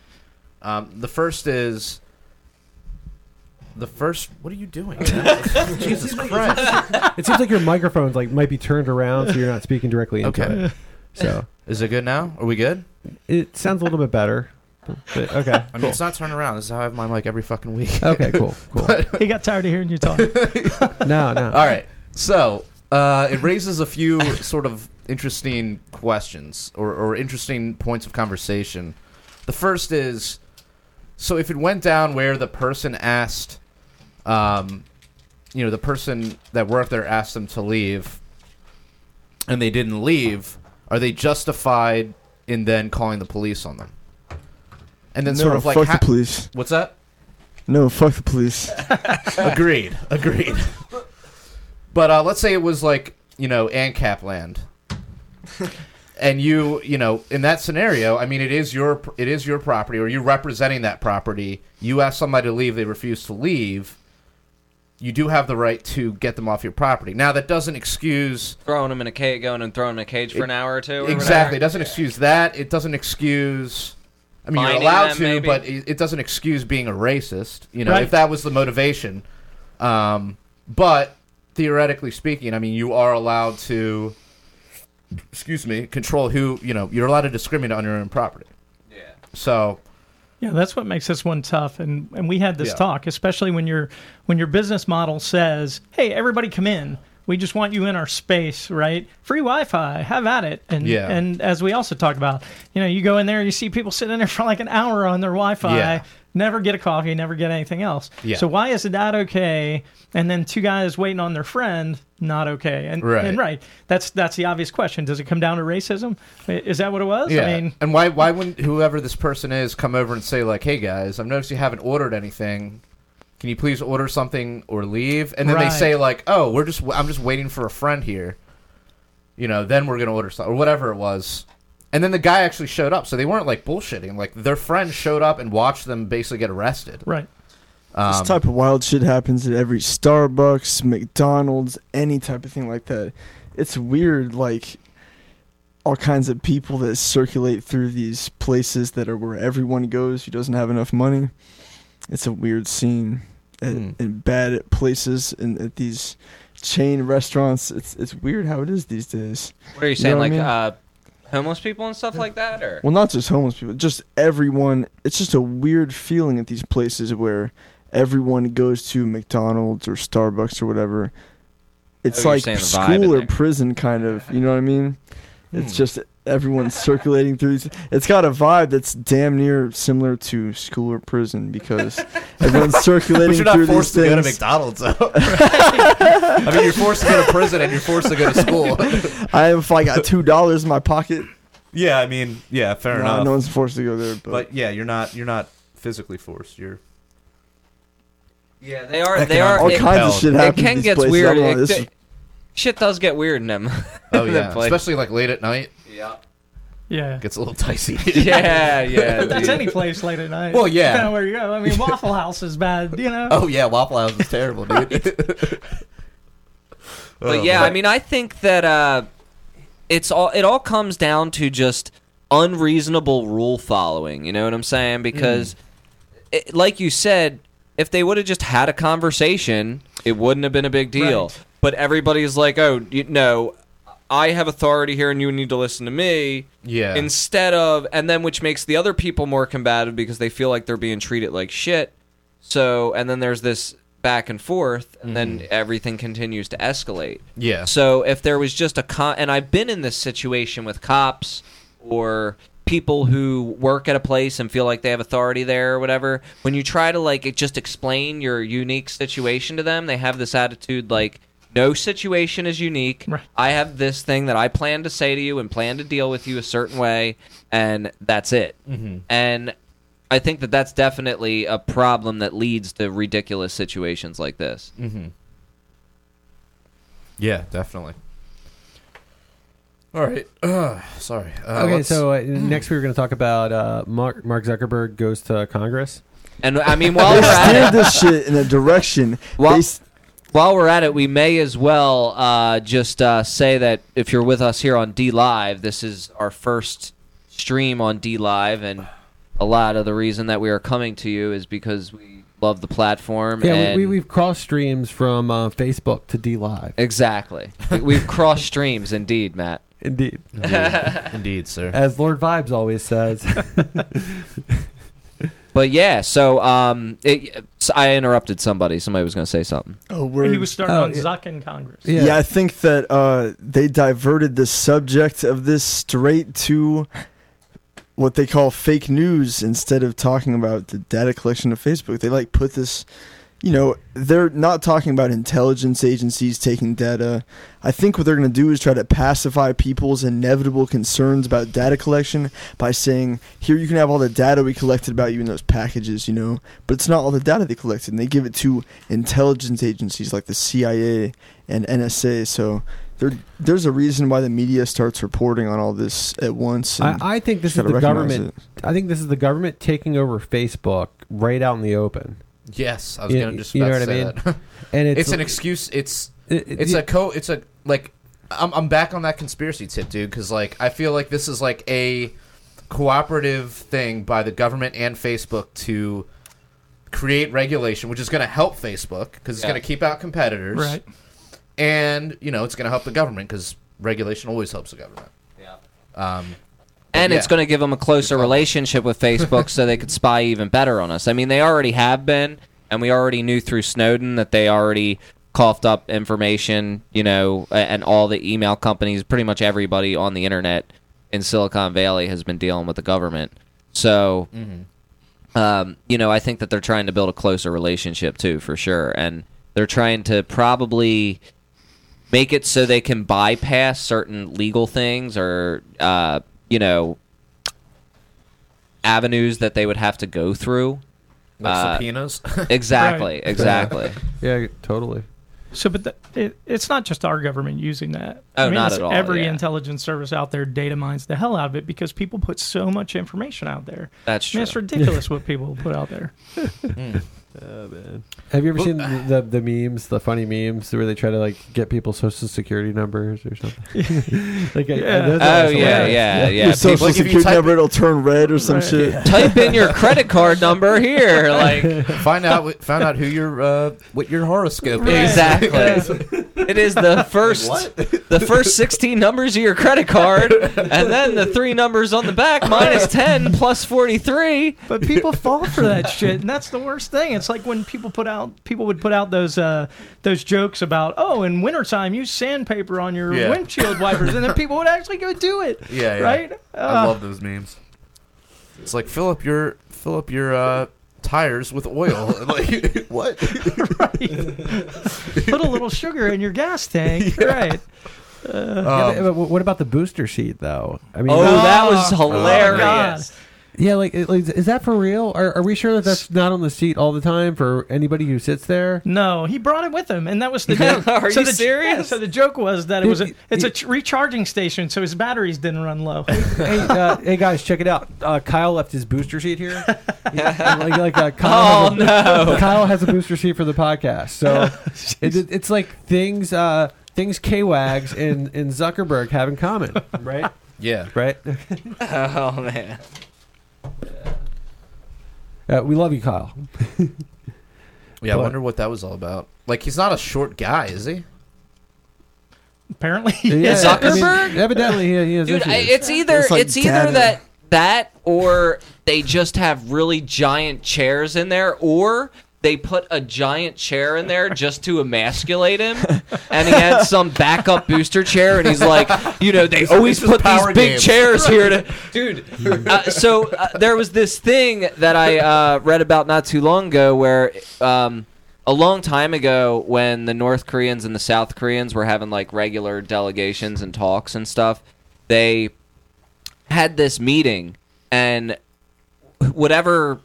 Um, the first is the first. What are you doing? Jesus Christ! It seems like your microphone's like might be turned around, so you're not speaking directly into Okay. it. So Is it good now? Are we good? it sounds a little bit better. But, okay. I mean, it's not turning around. This is how I have my mic every fucking week. Okay. Cool. Cool. He got tired of hearing you talk. No. No. All right. So uh, it raises a few sort of interesting questions or, or interesting points of conversation. The first is so if it went down where the person asked, um, you know, the person that worked there asked them to leave and they didn't leave, are they justified in then calling the police on them? And then no, sort of like, fuck ha- the police. what's that? No, fuck the police. agreed. Agreed. But uh, let's say it was like you know ANCAP land, and you you know in that scenario, I mean it is your it is your property, or you're representing that property. You ask somebody to leave, they refuse to leave. You do have the right to get them off your property. Now that doesn't excuse throwing them in a cage, going and throwing them in a cage for an hour or two. or exactly. It doesn't excuse that. It doesn't excuse. I mean, you're allowed them, to, maybe? but it, it doesn't excuse being a racist. You know, Right. if that was the motivation. Um, but theoretically speaking, I mean, you are allowed to. Excuse me. Control who you know. You're allowed to discriminate on your own property. Yeah. So Yeah, that's what makes this one tough. And and we had this Yeah. talk, especially when your when your business model says, "Hey, everybody, come in. We just want you in our space, right? Free Wi-Fi, have at it." And Yeah. and as we also talk about, you know, you go in there, you see people sitting in there for like an hour on their Wi-Fi, Yeah. never get a coffee, never get anything else. Yeah. So why is that okay? And then two guys waiting on their friend, not okay. And Right. and right, that's that's the obvious question. Does it come down to racism? Is that what it was? yeah. I mean, and why why wouldn't whoever this person is come over and say like, "Hey guys, I've noticed you haven't ordered anything." Can you please order something or leave? And then Right. they say like, "Oh, we're just I'm just waiting for a friend here." You know, then we're gonna order something or whatever it was. And then the guy actually showed up, so they weren't like bullshitting. Like their friend showed up and watched them basically get arrested. right. Um, this type of wild shit happens at every Starbucks, McDonald's, any type of thing like that. It's weird, like all kinds of people that circulate through these places that are where everyone goes who doesn't have enough money. It's a weird scene at, Hmm. in bad places and at these chain restaurants. It's it's weird how it is these days. What are you You saying, know what I like mean? uh, homeless people and stuff like that, or Well, not just homeless people, just everyone. It's just a weird feeling at these places where everyone goes to McDonald's or Starbucks or whatever. It's Oh, like saying the vibe in school or prison, kind of. You know what I mean? It's Hmm. just everyone circulating through. These. It's got a vibe that's damn near similar to school or prison because everyone's circulating but circulating you're not through forced these to go to. McDonald's though. I mean, you're forced to go to prison and you're forced to go to school. I have like got two dollars in my pocket. Yeah, I mean, yeah, fair No, enough. no one's forced to go there, but, but yeah, you're not you're not physically forced. You're yeah, they are. They are. all it, kinds of shit it happens. in can these get places. Weird. It- this it- is- shit does get weird in them. oh that yeah, especially like late at night, yeah. Yeah. gets a little dicey. Yeah, yeah. That's dude. any place late at night. Well, yeah. Depending on where you go. I mean, Waffle House is bad, you know? Oh yeah, Waffle House is terrible, dude. But Oh, yeah. I mean, I think that uh, it's all it all comes down to just unreasonable rule following. You know what I'm saying? Because, it, like you said, if they would have just had a conversation, it wouldn't have been a big deal. Right. But everybody's like, "Oh, you, no, I have authority here, and you need to listen to me." yeah, Instead of, and then which makes the other people more combative because they feel like they're being treated like shit. So, and then there's this back and forth, and then mm-hmm. everything continues to escalate. yeah, So if there was just a con, and I've been in this situation with cops or people who work at a place and feel like they have authority there or whatever. When you try to like just explain your unique situation to them, they have this attitude like. No situation is unique. Right. I have this thing that I plan to say to you and plan to deal with you a certain way, and that's it. mm-hmm. And I think that that's definitely a problem that leads to ridiculous situations like this. Mm-hmm. Yeah, definitely. All right. Uh, sorry. Uh, okay, let's- so uh, next we were going to talk about uh, Mark, Mark Zuckerberg goes to Congress. And I mean, while they we're at steered it, this shit in a direction. Well- they, s- while we're at it, we may as well uh, just uh, say that if you're with us here on DLive, this is our first stream on DLive, and a lot of the reason that we are coming to you is because we love the platform. Yeah, and we, we, we've crossed streams from uh, Facebook to DLive. exactly. We- We've crossed streams, indeed, Matt. Indeed, indeed, indeed, sir. as Lord Vibes always says. But yeah, so um, it, so I interrupted somebody. Somebody was going to say something. oh, word. He was starting Oh, on yeah. Zuck in Congress. Yeah. Yeah. I think that uh, they diverted the subject of this straight to what they call fake news instead of talking about the data collection of Facebook. They like put this, you know, they're not talking about intelligence agencies taking data. I think what they're going to do is try to pacify people's inevitable concerns about data collection by saying, here you can have all the data we collected about you in those packages, you know, but it's not all the data they collected. And they give it to intelligence agencies like the CIA and NSA. So there, there's a reason why the media starts reporting on all this at once. I, I think this is the government. it. I think this is the government taking over Facebook right out in the open. Yes, I was gonna just you know what I say that. and it's, it's an excuse. It's it- it- it's a co. It's a like. I'm I'm back on that conspiracy tip, dude. Because like I feel like this is like a cooperative thing by the government and Facebook to create regulation, which is going to help Facebook because it's Yeah. going to keep out competitors, Right. And you know it's going to help the government because regulation always helps the government. Yeah. Um, and yeah. it's going to give them a closer relationship with Facebook so they could spy even better on us. I mean, they already have been, and we already knew through Snowden that they already coughed up information, you know, and all the email companies, pretty much everybody on the internet in Silicon Valley has been dealing with the government. So, um, you know, I think that they're trying to build a closer relationship too, for sure. And they're trying to probably make it so they can bypass certain legal things or uh, you know avenues that they would have to go through. like Uh, subpoenas. Exactly, Right. exactly. yeah, totally. So, but the, it, it's not just our government using that. Oh, I mean, not it's at all, Every yeah. intelligence service out there data mines the hell out of it because people put so much information out there. That's I true. mean, it's ridiculous what people put out there. Have you ever Well, seen the, the the memes, the funny memes where they try to like get people's social security numbers or something? like, I- I- Yeah. Oh also yeah, yeah, yeah. Your social Like, if you security type number, it'll turn red or some Right. shit. Type in your credit card number here, like find out find out who your uh, what your horoscope is. exactly. It is the first the first 16 numbers of your credit card and then the three numbers on the back minus 10 plus 43. But people fall for that shit, and that's the worst thing. It's like when people put out people would put out those uh, those jokes about oh in wintertime use sandpaper on your Yeah. windshield wipers, and then people would actually go do it. Yeah, yeah. Right? I Uh, love those memes. It's like fill up your fill up your uh, tires with oil. like what? put a little sugar in your gas tank. Right. Yeah, Um, but, but what about the booster seat though? I mean, Oh, that was Oh, hilarious. Yeah, like, like, is that for real? Are, are we sure that that's not on the seat all the time for anybody who sits there? No, he brought it with him, and that was the joke. Are so you the, serious? yeah, so the joke was that it was a, He- it's a ch- recharging station, so his batteries didn't run low. hey, uh, hey guys, check it out. Uh, Kyle left his booster seat here. like, like uh, Kyle, Oh has a, no. Kyle has a booster seat for the podcast. So it, it- it's like things uh, things K Wags and, and Zuckerberg have in common, right? yeah. Right. Oh man. Uh, we love you, Kyle. Yeah, I But- wonder what that was all about. Like he's not a short guy, is he? Apparently, Yeah, Zuckerberg? I mean, evidently, he, he has Dude, I, issues. it's either It's like it's either data. that that or they just have really giant chairs in there or they put a giant chair in there just to emasculate him and he had some backup booster chair and he's like you know they always put these big games. chairs here to dude uh, so uh, there was this thing that i uh, read about not too long ago where um, a long time ago when the north koreans and the south koreans were having like regular delegations and talks and stuff they had this meeting and whatever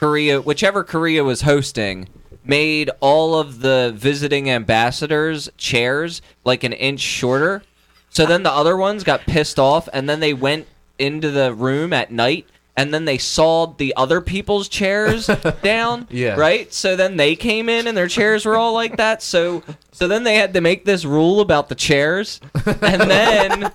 Korea, whichever Korea was hosting, made all of the visiting ambassadors' chairs like an inch shorter. So then the other ones got pissed off, and then they went into the room at night, and then they sawed the other people's chairs down. Yeah. Right. So then they came in, and their chairs were all like that. So so then they had to make this rule about the chairs, and then.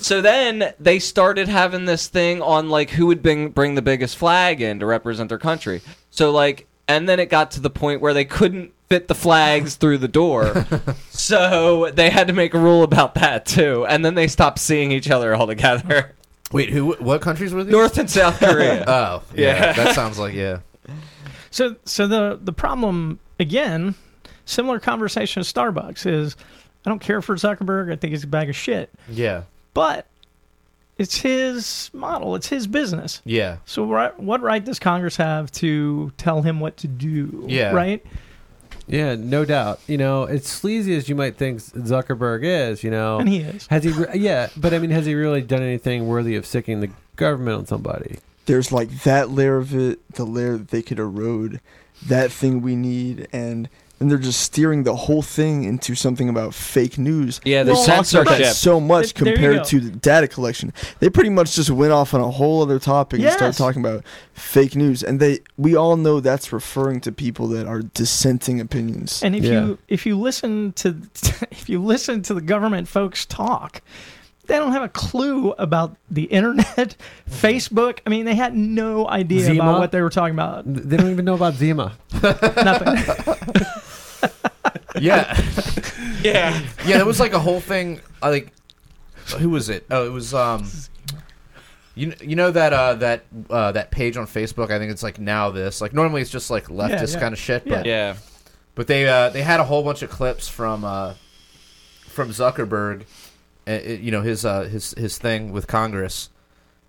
So then they started having this thing on like who would bring bring the biggest flag in to represent their country. So like, and then it got to the point where they couldn't fit the flags through the door, so they had to make a rule about that too. And then they stopped seeing each other altogether. Wait, who? What countries were these? North and South oh, Korea. Oh, yeah. Yeah. That sounds like yeah. So, so the the problem again, similar conversation at Starbucks is, I don't care for Zuckerberg. I think he's a bag of shit. Yeah. But it's his model. It's his business. Yeah. So right, what right does Congress have to tell him what to do? Yeah. Right. yeah, no doubt. You know, as sleazy as you might think Zuckerberg is, you know, And he is. has he? Re- yeah, but I mean, has he really done anything worthy of sicking the government on somebody? there's like that layer of it, the layer that they could erode, that thing we need, and then they're just steering the whole thing into something about fake news. Yeah, the They talked about that censorship. so much There you compared go. to the data collection. They pretty much just went off on a whole other topic and started Yes. talking about fake news, and they we all know that's referring to people that are dissenting opinions. And if Yeah. you if you listen to if you listen to the government folks talk, they don't have a clue about the internet, Facebook. I mean, they had no idea Zima? about what they were talking about. They don't even know about Zima. Nothing. Yeah, Yeah. yeah. There was like a whole thing. I like, who was it? Oh, it was um. You, you know that uh, that uh, that page on Facebook? I think it's like now this. Like normally it's just like leftist yeah. kind of shit, but Yeah. But they uh, they had a whole bunch of clips from uh, from Zuckerberg, uh, it- you know his uh, his his thing with Congress,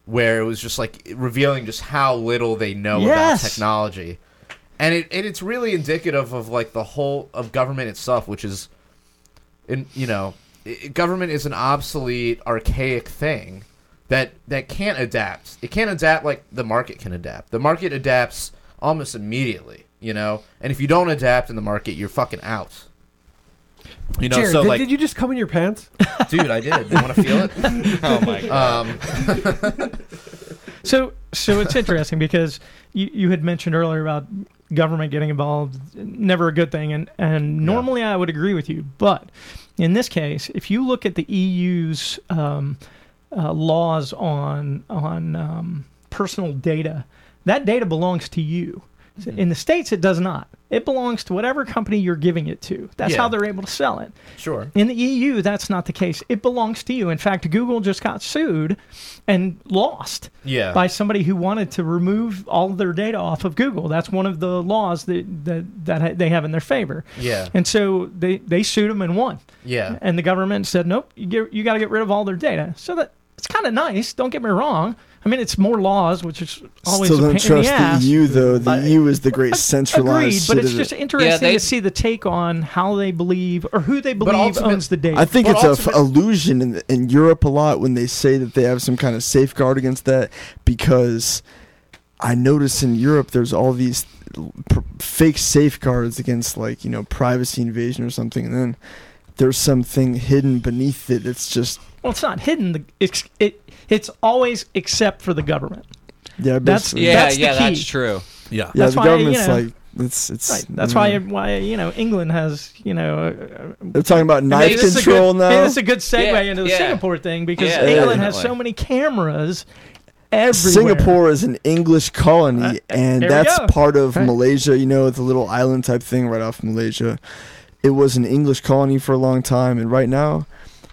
where it was just like revealing just how little they know Yes. about technology, and it and it's really indicative of like the whole of government itself, which is, in you know, i government is an obsolete, archaic thing that that can't adapt. It can't adapt like the market can adapt. The market adapts almost immediately, you know. And if you don't adapt in the market, you're fucking out. You know, Jared, so did, like, did you just come in your pants? dude, I did. You want to feel it? Oh my god. Um, So, so it's interesting because you, you had mentioned earlier about government getting involved, never a good thing, and and normally I would agree with you, but in this case, if you look at the EU's um, uh, laws on on um, personal data, that data belongs to you. In the states, it does not. It belongs to whatever company you're giving it to. That's Yeah. how they're able to sell it. sure. In the EU, that's not the case. It belongs to you. In fact, Google just got sued and lost Yeah. by somebody who wanted to remove all of their data off of Google. That's one of the laws that that, that they have in their favor. Yeah. And so they, they sued them and won. Yeah. And the government said, nope, you, get, you got to get rid of all their data. So that it's kind of nice. Don't get me wrong. I mean, it's more laws, which is always Still a pain don't trust in the ass. the EU though. The But- EU is the great centralized. Agreed, but it's just interesting they- to see the take on how they believe or who they believe owns the data. I think But it's a ultimate- f- illusion in, in Europe a lot when they say that they have some kind of safeguard against that because I notice in Europe there's all these pr- fake safeguards against like you know privacy invasion or something, and then there's something hidden beneath it. It's just Well, it's not hidden. The- It's it, it's always except for the government. yeah, That's- basically. yeah, that's the yeah, key. that's true. Yeah. yeah. that's the why, you government's know- like it's it's Right. That's mm. why why you know England has you know. Uh, they're talking about maybe knife this a control good, now. Maybe this is a good segue Yeah, into the yeah. Singapore thing because Yeah, England has so many cameras everywhere. Singapore is an English colony, Uh, and that's part of Right. Malaysia. You know, the little island type thing right off Malaysia. It was an English colony for a long time, and right now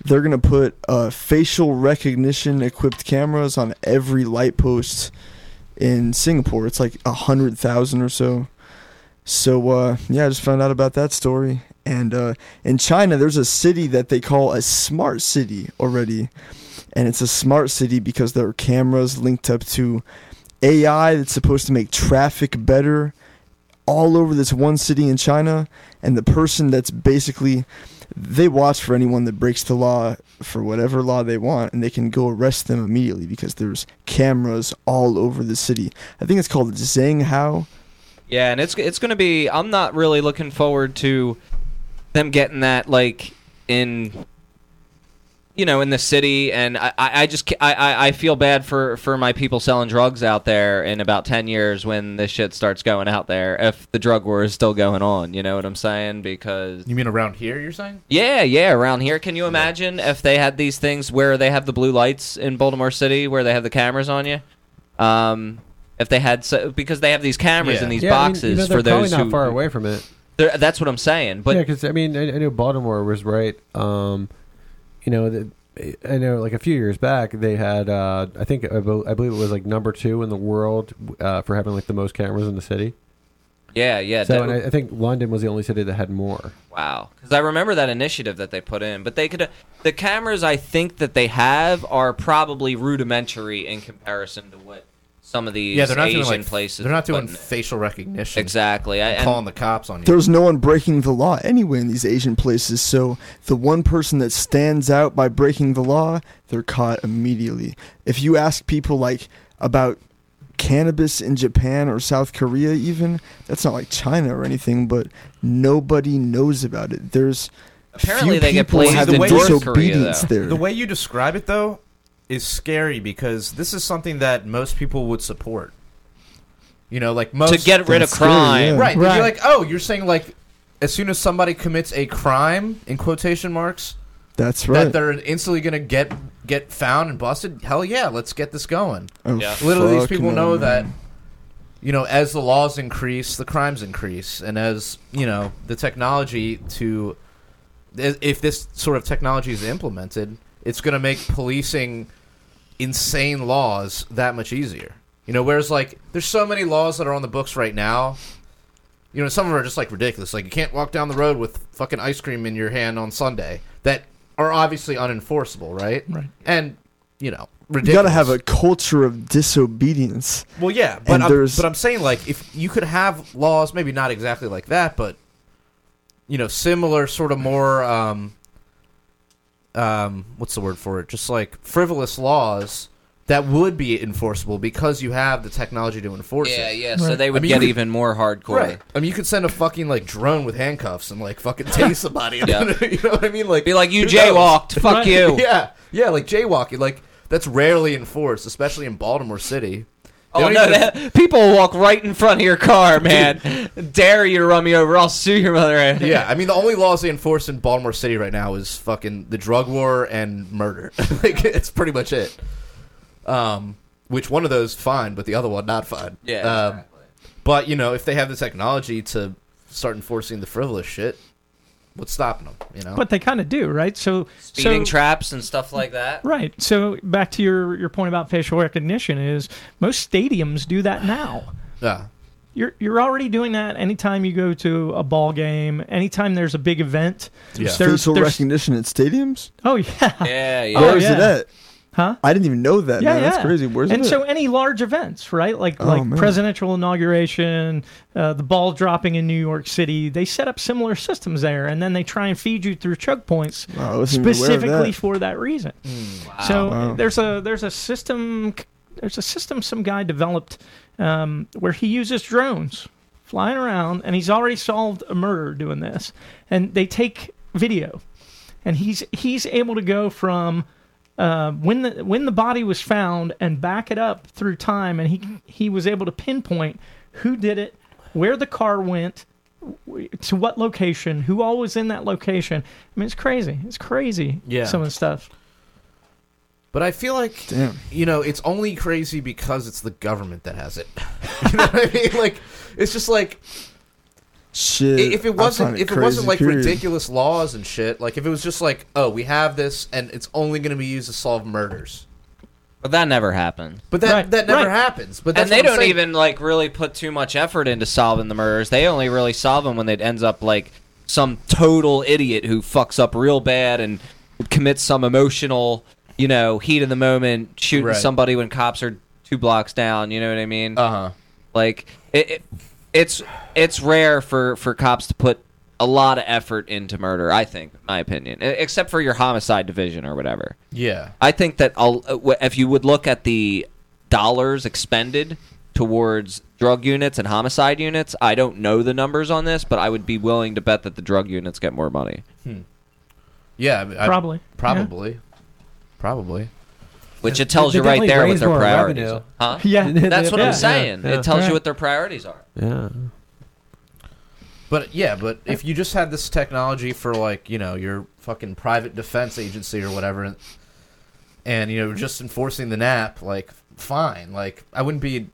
they're gonna put uh, facial recognition equipped cameras on every light post in Singapore. It's like a hundred thousand or so. So uh, yeah, I just found out about that story. And uh, in China, there's a city that they call a smart city already, and it's a smart city because there are cameras linked up to AI that's supposed to make traffic better all over this one city in China. And the person that's basically they watch for anyone that breaks the law for whatever law they want, and they can go arrest them immediately because there's cameras all over the city. I think it's called Zhanghao. Yeah, and it's it's going to be. I'm not really looking forward to them getting that like in you know in the city, and I, I I just I, I I feel bad for for my people selling drugs out there in about ten years when this shit starts going out there. If the drug war is still going on, you know what I'm saying? Because You mean around here? You're saying? yeah, yeah, around here, can you imagine if they had these things where they have the blue lights in Baltimore City, where they have the cameras on you? Um, if they had so, because they have these cameras Yeah. in these yeah, I mean, boxes you know, they're for those probably not who far away from it. they're- That's what I'm saying. But yeah, because I mean, I, I know Baltimore was right. Um, you know, the, I know like a few years back they had. Uh, I think I, bel- I believe it was like number two in the world uh, for having like the most cameras in the city. yeah, yeah. So, and I, I think London was the only city that had more. wow, because I remember that initiative that they put in. But they could the cameras I think that they have are probably rudimentary in comparison to what some of these Yeah, they're not Asian doing like places. They're not doing putting- facial recognition. exactly. I, and- calling the cops on you. There's no one breaking the law anyway in these Asian places, so the one person that stands out by breaking the law, they're caught immediately. If you ask people like about cannabis in Japan or South Korea even that's not like China or anything but nobody knows about it there's Apparently few they get people blazed have in the North Korea, disobedience though. there The way you describe it, though, is scary because this is something that most people would support. You know, like most to get rid of That's scary, crime. yeah. right. Right. You're like, oh, you're saying like, as soon as somebody commits a crime in quotation marks, that's right that they're instantly gonna get get found and busted. Hell yeah, let's get this going. Oh, Yeah. Literally, these people no, know that. You know, as the laws increase, the crimes increase, and as you know, the technology to, if this sort of technology is implemented, it's going to make policing insane laws that much easier. You know, whereas like there's so many laws that are on the books right now. You know, some of them are just like ridiculous. Like you can't walk down the road with fucking ice cream in your hand on Sunday. That are obviously unenforceable, right? Right. And you know, you gotta have a culture of disobedience Well, yeah, but I'm, there's- but I'm saying like if you could have laws, maybe not exactly like that, but you know, similar sort of more um, um, what's the word for it? Just like frivolous laws that would be enforceable because you have the technology to enforce Yeah, it. yeah. Yeah. So they would I mean, get you could- even more hardcore. Right. I mean, you could send a fucking like drone with handcuffs and like fucking tase somebody. Yeah. you know what I mean? Like Be like, you who knows? jaywalked. Fuck Right. you. Yeah, yeah, like jaywalking. Like that's rarely enforced, especially in Baltimore City. Oh no! even- people walk right in front of your car, man. Dare you to run me over? I'll sue your mother. yeah, I mean the only laws they enforce in Baltimore City right now is fucking the drug war and murder. like it's pretty much it. Um, which one of those fine, but the other one not fine. Yeah, Um, exactly. but you know, if they have the technology to start enforcing the frivolous shit, what's stopping them? You know. But they kind of do, right? So speeding so, traps and stuff like that. Right. So back to your your point about facial recognition is most stadiums do that now. yeah. You're you're already doing that anytime you go to a ball game, anytime there's a big event. Yeah. There's- facial there's- recognition at stadiums Oh yeah. Yeah, yeah. Oh, Where is it at Huh? I didn't even know that Yeah, man that's crazy where's and it so any large events, right? Like Oh, like man. presidential inauguration, uh, the ball dropping in New York City, they set up similar systems there, and then they try and feed you through choke points Wow, I wasn't even aware of specifically that. for that reason. Wow. So Wow. there's a there's a system there's a system some guy developed um, where he uses drones flying around, and he's already solved a murder doing this. And they take video, and he's he's able to go from uh, when the when the body was found and back it up through time, and he he was able to pinpoint who did it, where the car went. To what location? Who all was in that location? I mean, it's crazy. It's crazy. Yeah. some of the stuff. But I feel like damn you know, it's only crazy because it's the government that has it. you know what I mean? Like, it's just like shit if it wasn't it if it wasn't like period. ridiculous laws and shit. Like, if it was just like, oh, we have this and it's only going to be used to solve murders. But that never happened. But that Right, that never right. happens. But that's and they what I'm don't saying. even like really put too much effort into solving the murders. They only really solve them when it ends up like some total idiot who fucks up real bad and commits some emotional, you know, heat of the moment shooting Right. somebody when cops are two blocks down. You know what I mean? Uh huh. like it, it, it's it's rare for for cops to put a lot of effort into murder. I think, my opinion, except for your homicide division or whatever. Yeah. I think that I'll, uh, if you would look at the dollars expended towards drug units and homicide units, I don't know the numbers on this, but I would be willing to bet that the drug units get more money. Yeah. I mean, I- Probably. Probably. Probably. Which it tells They you right there what their priorities revenue. are. Huh? Yeah. Yeah. That's what Yeah. I'm saying. Yeah. It tells Right. you what their priorities are. Yeah. But yeah, but if you just had this technology for like you know your fucking private defense agency or whatever, and, and you know just enforcing the NAP, like fine, like I wouldn't be,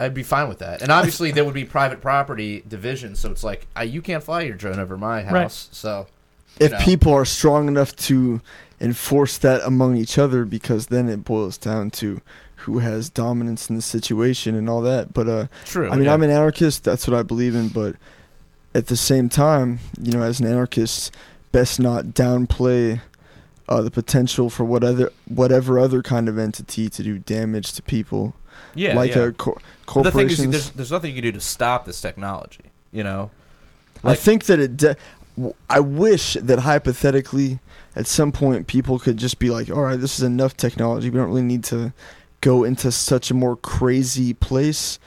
I'd be fine with that. And obviously there would be private property division, so it's like I, you can't fly your drone over my house, Right. so if know. people are strong enough to enforce that among each other because then it boils down to who has dominance in the situation and all that but uh true. I mean, yeah. I'm an anarchist. That's what I believe in. But at the same time, you know, as an anarchist, best not downplay uh, the potential for what other, whatever other kind of entity to do damage to people, Yeah, like yeah. a cor- But the thing is, there's, there's nothing you can do to stop this technology. You know, I think that it. De- I wish that hypothetically, at some point, people could just be like, "All right, this is enough technology. We don't really need to go into such a more crazy place,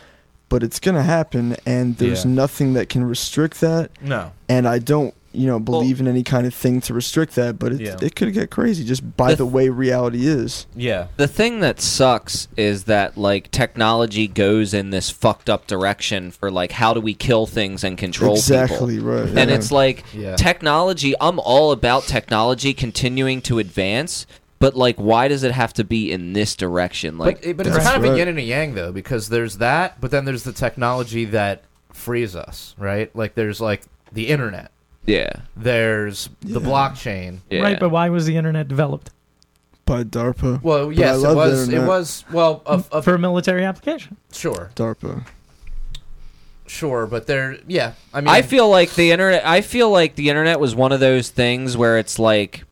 but it's gonna happen, and there's Yeah. nothing that can restrict that. No. And I don't, you know, believe in any kind of thing to restrict that, but it Yeah. it could get crazy just by The the way reality is. Yeah. The thing that sucks is that like technology goes in this fucked up direction for like how do we kill things and control people. exactly right. And yeah. it's like Yeah. technology, I'm all about technology continuing to advance, but like why does it have to be in this direction? Like but but it's That's kind of a yin and a yang though, because there's that, but then there's the technology that frees us, right? Like there's like the internet, yeah. there's the Yeah. blockchain. Yeah. Right, but why was the internet developed? by DARPA. Well, I yes, it love the was. It internet. was well, of, of For a military application. sure, DARPA. sure, but there, yeah. I mean, I feel like the internet. I feel like the internet was one of those things where it's like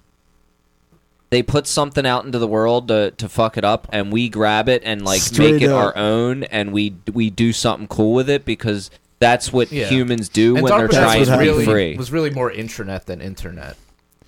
they put something out into the world to, to fuck it up, and we grab it and like Straight make it up. our own, and we we do something cool with it because that's what Yeah. humans do and when they're trying was to be really free. was really more intranet than internet.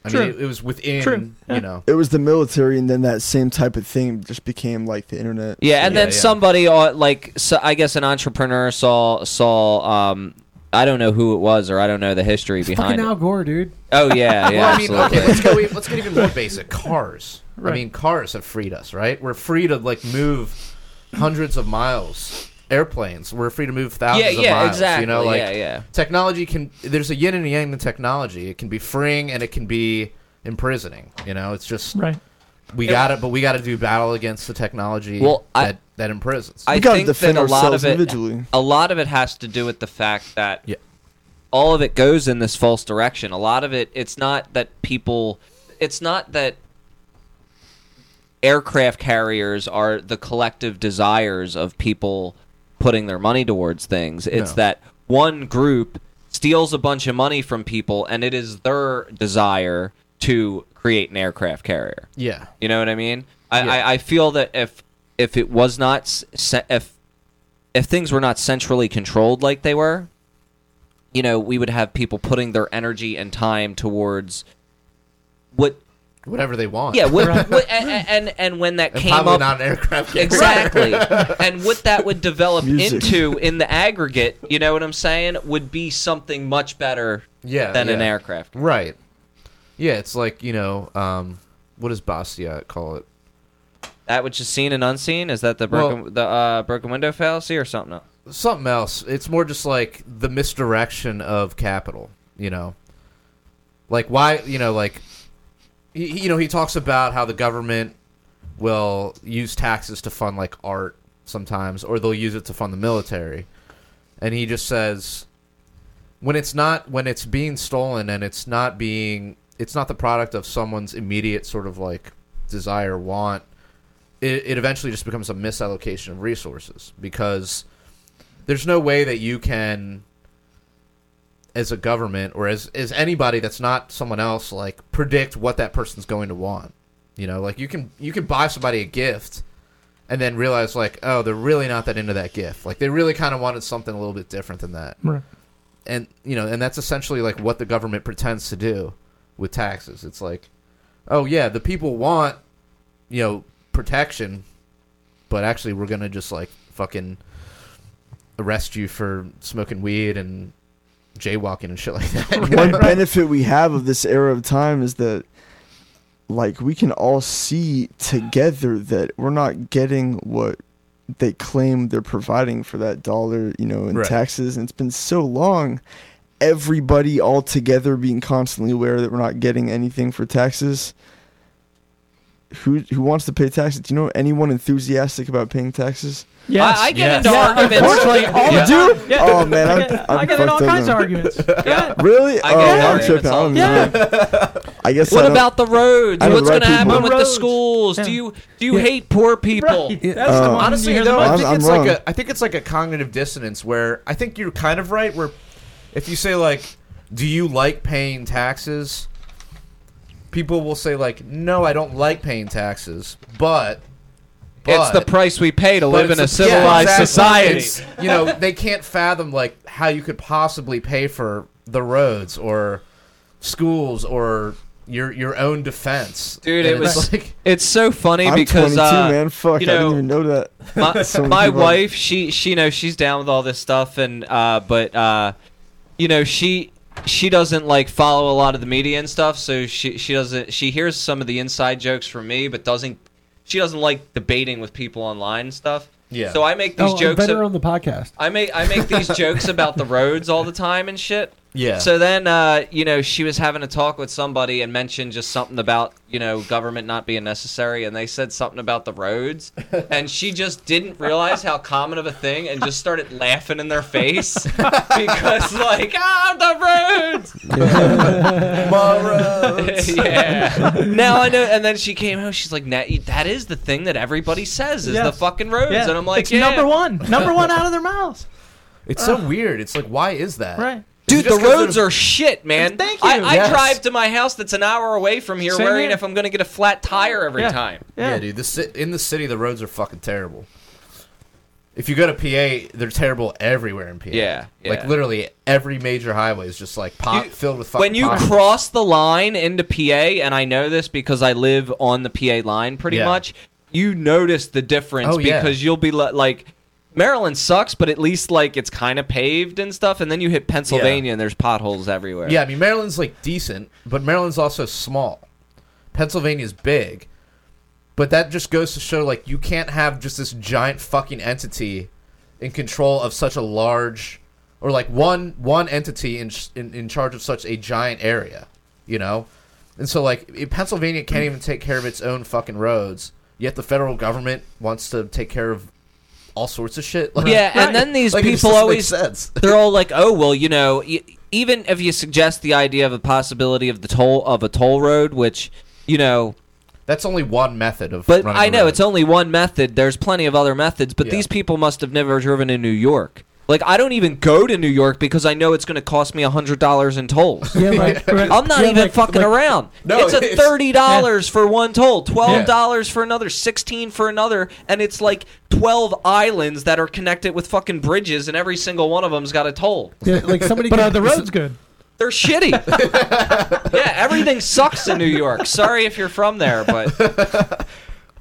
I True. mean, it, it was within, True. Yeah. you know. It was the military, and then that same type of thing just became like the internet. Yeah, and Yeah, then yeah. somebody, uh, like so, I guess, an entrepreneur saw saw. Um, I don't know who it was, or I don't know the history behind Fucking it. Al Gore, dude. Oh yeah, yeah, well, I mean, absolutely. okay, let's go. Let's get even more basic. Cars. I mean, cars have freed us, right? We're free to like move hundreds of miles. Airplanes. We're free to move thousands yeah, of yeah, miles. exactly. You know, like yeah, yeah. technology can. There's a yin and a yang in technology. It can be freeing and it can be imprisoning. You know, it's just Right. we got it, but we got to do battle against the technology Well, I- that that imprisons. I we gotta think defend that a lot ourselves of it, individually. a lot of it has to do with the fact that Yeah. all of it goes in this false direction. A lot of it, it's not that people, it's not that aircraft carriers are the collective desires of people putting their money towards things. It's No. that one group steals a bunch of money from people, and it is their desire to create an aircraft carrier. yeah. You know what I mean? I, Yeah. I, I feel that if if it was not if if things were not centrally controlled like they were, you know, we would have people putting their energy and time towards what Whatever they want. yeah what, Right. what and, and and when that And came probably up not an aircraft. carrier. exactly and what that would develop Music. into in the aggregate you know what i'm saying would be something much better Yeah. than an yeah. aircraft Right. Yeah, it's like you know, um, what does Bastiat call it? that which is seen and unseen is that the broken the uh, broken window fallacy or something else? Something else. It's more just like the misdirection of capital. You know, like why? You know, like he, you know, he talks about how the government will use taxes to fund like art sometimes, or they'll use it to fund the military, and he just says when it's not when it's being stolen and it's not being it's not the product of someone's immediate sort of like desire want it, it eventually just becomes a misallocation of resources because there's no way that you can as a government or as as anybody that's not someone else like predict what that person's going to want you know? Like you can you can buy somebody a gift and then realize like oh they're really not that into that gift. Like they really kind of wanted something a little bit different than that. Right. and you know and that's essentially like what the government pretends to do with taxes. It's like oh yeah the people want you know protection but actually we're gonna just like fucking arrest you for smoking weed and jaywalking and shit like that One benefit we have of this era of time is that like we can all see together that we're not getting what they claim they're providing for that dollar, you know, in Right. taxes. And it's been so long. Everybody all together being constantly aware that we're not getting anything for taxes. Who who wants to pay taxes? Do you know anyone enthusiastic about paying taxes? Yes. I, I get Yes. into Yeah, arguments. unfortunately, all You the do? Yeah. Oh man, I I'm, get, I'm I get in all kinds of arguments. Yeah. Really? I oh, get I'm arguments tripping. I all don't the know. I guess What I about the roads? What's right going to happen people. with The the schools? Yeah. Do you do you Yeah. hate poor people? Right. That's Uh, the one Honestly, you hear though, the I most. think I'm it's wrong. like a I think it's like a cognitive dissonance where I think you're kind of right. Where if you say like, "Do you like paying taxes?" People will say like, "No, I don't like paying taxes," but, It's the price we pay to live in a it's the- yeah, civilized exactly. society. You know, they can't fathom like how you could possibly pay for the roads or schools or your your own defense, Dude, And it it's was- like It's so funny I'm because uh, man. Fuck, you I know, didn't even know that. my, So my wife she she you know she's down with all this stuff and uh but uh you know she she doesn't like follow a lot of the media and stuff so she she doesn't she hears some of the inside jokes from me but doesn't she doesn't like debating with people online and stuff Yeah. so i make these oh, jokes better ab- on the podcast. i make i make these jokes about the roads all the time and shit yeah. so then, uh, you know, she was having a talk with somebody and mentioned just something about, you know, government not being necessary, and they said something about the roads, and she just didn't realize how common of a thing, and just started laughing in their face because, like, ah, the roads. yeah. Now I know. And then she came home. She's like, "Nat, that is the thing that everybody says is the fucking roads," Yeah. and I'm like, it's "Yeah." number one, number one out of their mouths. it's so weird. It's like, why is that? Right. Dude, the roads they're- shit, man. Thank you. I Yes. drive to my house that's an hour away from here, Same worrying here. if I'm going to get a flat tire every Yeah. time. Yeah, Yeah. dude. The ci- in the city, the roads are fucking terrible. If you go to PA, they're terrible everywhere in PA. Yeah, like yeah. literally every major highway is just like pot You- filled with fucking. When you potholes. cross the line into PA, and I know this because I live on the PA line pretty Yeah. much, you notice the difference Oh, yeah. because you'll be li- like, Maryland sucks, but at least like it's kind of paved and stuff, and then you hit Pennsylvania and there's potholes everywhere. Yeah, I mean Maryland's like decent, but Maryland's also small. Pennsylvania's big. But that just goes to show like you can't have just this giant fucking entity in control of such a large or like one one entity in in, in charge of such a giant area, you know? And so like Pennsylvania can't even take care of its own fucking roads, yet the federal government wants to take care of all sorts of shit. Like, Yeah, Right. and then these like, people always they're all like, "Oh, well, you know, y- even if you suggest the idea of a possibility of the toll of a toll road, which you know, That's only one method of but running I a know road. it's only one method. There's plenty of other methods, but Yeah. these people must have never driven in New York. Like, I don't even go to New York because I know it's going to cost me a hundred dollars in tolls. Yeah, like I'm not yeah, even like- fucking like- around. No, it's a thirty dollars for one toll, twelve Yeah. dollars for another, sixteen for another, and it's like twelve islands that are connected with fucking bridges, and every single one of them's got a toll. Yeah, like somebody. But could- are the roads good? They're shitty. yeah, everything sucks in New York. Sorry if you're from there, but it's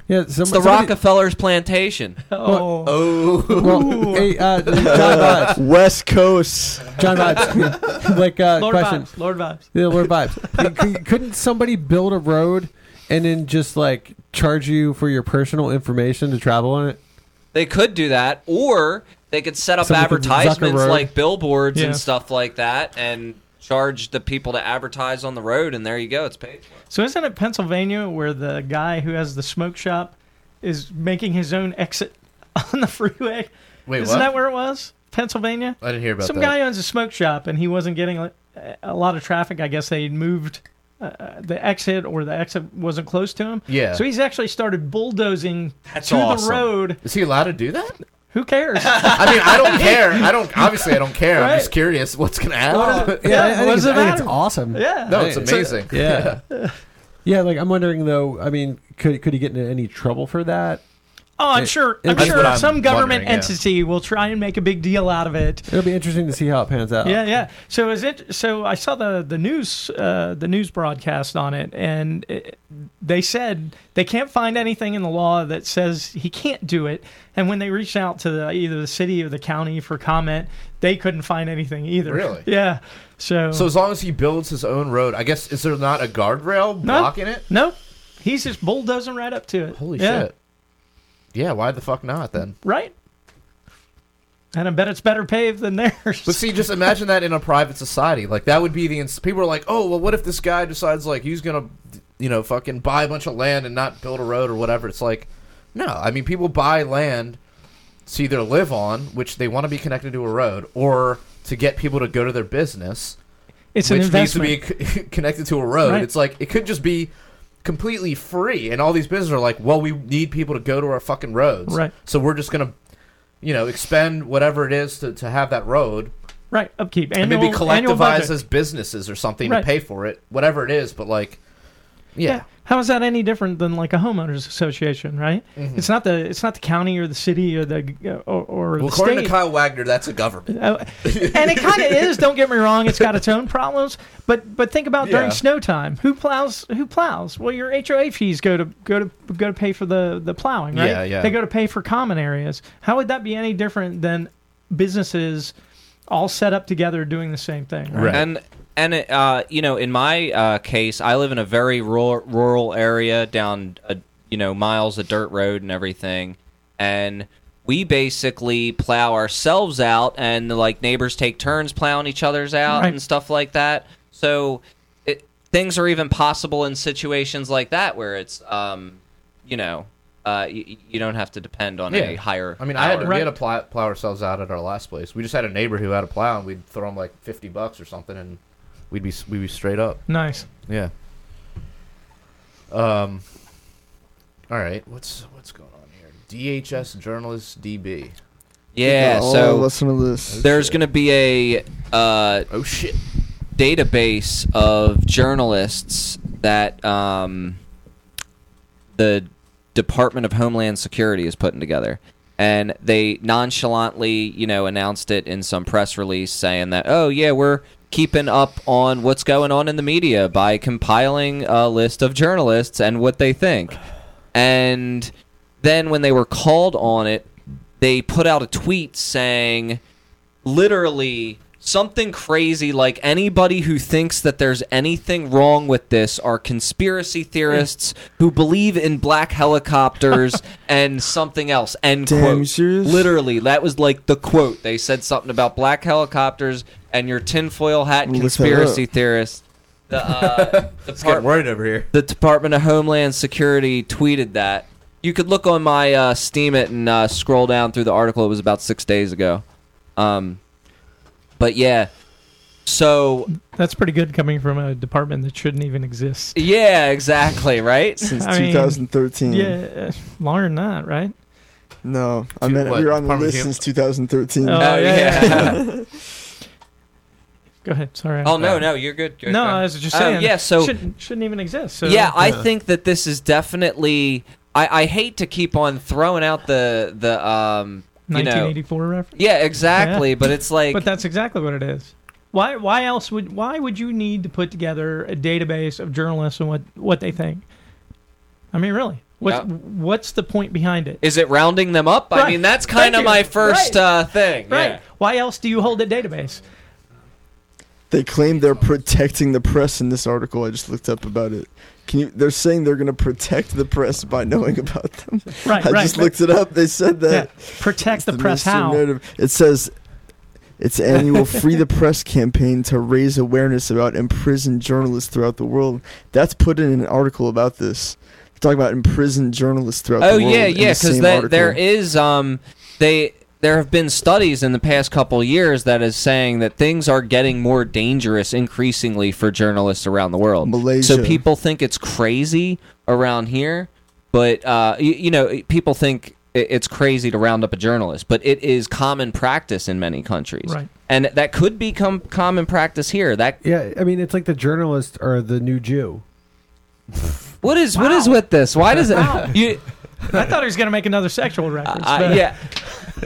Yeah, some, the somebody- Rockefellers plantation. Oh, Oh. Well, hey, uh, John Vibes. West Coast. John Vibes. like, uh, Lord question. vibes. Lord vibes. Yeah, Lord Vibes. C- c- Couldn't somebody build a road and then just like charge you for your personal information to travel on it? They could do that, or they could set up Somebody advertisements like billboards Yeah. and stuff like that, and charge the people to advertise on the road, and there you go, it's paid. for. So isn't it Pennsylvania where the guy who has the smoke shop is making his own exit on the freeway? Wait, isn't what? that where it was? Pennsylvania. I didn't hear about that. Some that. guy owns a smoke shop and he wasn't getting a, a lot of traffic. I guess they moved uh, the exit or the exit wasn't close to him. Yeah. So he's actually started bulldozing That's to awesome. the road. Is he allowed to do that? Who cares? I mean, I don't care. I don't. Obviously, I don't care. I'm just curious what's gonna happen. Yeah, I, I think, it's, it I think it's awesome. yeah. no, it's It's amazing. Yeah. Yeah, like I'm wondering though. I mean, could could he get into any trouble for that? Oh, I'm It- sure. I'm sure I'm some government wondering, yeah. entity will try and make a big deal out of it. It'll be interesting to see how it pans out. Yeah, yeah. So is it? So I saw the the news uh, the news broadcast on it, and it, they said they can't find anything in the law that says he can't do it. And when they reached out to the, either the city or the county for comment, they couldn't find anything either. Really? Yeah. So So as long as he builds his own road, I guess is there not a guardrail No. blocking it? no, he's just bulldozing right up to it. Holy Yeah, shit. Yeah, why the fuck not then? Right. And I bet it's better paved than theirs. But see, just imagine that in a private society. Like that would be the ins- people are like, oh well, what if this guy decides like he's gonna, you know, fucking buy a bunch of land and not build a road or whatever? It's like, no. I mean, people buy land to either live on, which they want to be connected to a road, or to get people to go to their business, it's an which needs to be c- connected to a road. Right. It's like it could just be completely free, and all these businesses are like, well, we need people to go to our fucking roads, Right. So we're just gonna, you know, expend whatever it is to, to have that road right upkeep. and maybe collectivize as businesses or something Right. to pay for it, whatever it is. But like, Yeah. How is that any different than like a homeowners association, right? Mhm. It's not the it's not the county or the city or the or, or Well, the according state. to Kyle Wagner, that's a government. Uh, and it kind of is. Don't get me wrong; it's got its own problems. But but think about during Yeah. snow time. Who plows? Who plows? Well, your HOA fees go to go to go to pay for the the plowing, right? Yeah, yeah. They go to pay for common areas. How would that be any different than businesses all set up together doing the same thing? Right. Right. And and it, uh, you know, in my uh, case, I live in a very rural, rural area down, a, you know, miles of dirt road and everything, and we basically plow ourselves out, and like neighbors take turns plowing each other's out Right. and stuff like that. So it, things are even possible in situations like that where it's, um, you know, uh, you, you don't have to depend on a higher. I mean, I had to, we had to plow, plow ourselves out at our last place. We just had a neighbor who had a plow, and we'd throw him like fifty bucks or something, and we'd be we'd be straight up. Nice. Yeah. Um. All right. What's what's going on here? DHS journalist DB. yeah. oh, So listen to this. there's going to be a. Uh, Oh shit. database of journalists that um, the Department of Homeland Security is putting together. And they nonchalantly, you know, announced it in some press release saying that, oh, yeah, we're keeping up on what's going on in the media by compiling a list of journalists and what they think. And then when they were called on it, they put out a tweet saying, literally something crazy like anybody who thinks that there's anything wrong with this are conspiracy theorists who believe in black helicopters and something else end Damn, quote serious? literally that was like the quote they said something about black helicopters and your tinfoil hat Look that conspiracy up. theorists the, uh, Depart- worried over here. the Department of Homeland Security tweeted that. You could look on my uh, Steemit and uh, scroll down through the article. It was about six days ago. Um, but yeah, so That's pretty good coming from a department that shouldn't even exist. yeah, exactly, right? Since I mean, 2013. Yeah, longer than that, right? No, I Two- meant what, we were on the Department list Hum- since 2013. Oh, Oh, yeah, yeah. yeah. Go ahead. Sorry. oh no, no, you're good. You're no, good. I was just Oh, saying. yeah, so shouldn't shouldn't even exist. So, yeah, I Yeah. think that this is definitely. I, I hate to keep on throwing out the the um you know 1984 reference. yeah exactly, but it's like But that's exactly what it is. Why? Why else would? Why would you need to put together a database of journalists and what what they think? I mean, really, what's Yeah. what's the point behind it? is it rounding them up? I mean, that's Thank kind of you. my first Right. uh, thing. Right. yeah. Why else do you hold a database? They claim they're protecting the press in this article. I just looked up about it. Can you? They're saying they're going to protect the press by knowing about them. Right. I right. just looked it up. They said yeah. that. Protect the, The press. How? narrative. It says its annual Free the Press campaign to raise awareness about imprisoned journalists throughout the world. That's put in an article about this. They're talking about imprisoned journalists throughout Oh the world. Oh yeah, yeah, because article. there is um they there have been studies in the past couple years that is saying that things are getting more dangerous increasingly for journalists around the world. Malaysia. So people think it's crazy around here, but uh, you, you know, people think it's crazy to round up a journalist, but it is common practice in many countries, Right. and that could become common practice here. That Yeah, I mean, it's like the journalists are the new Jew. what is what is with this? Why does it? Wow. You, I thought he was going to make another sexual reference. I- but- yeah,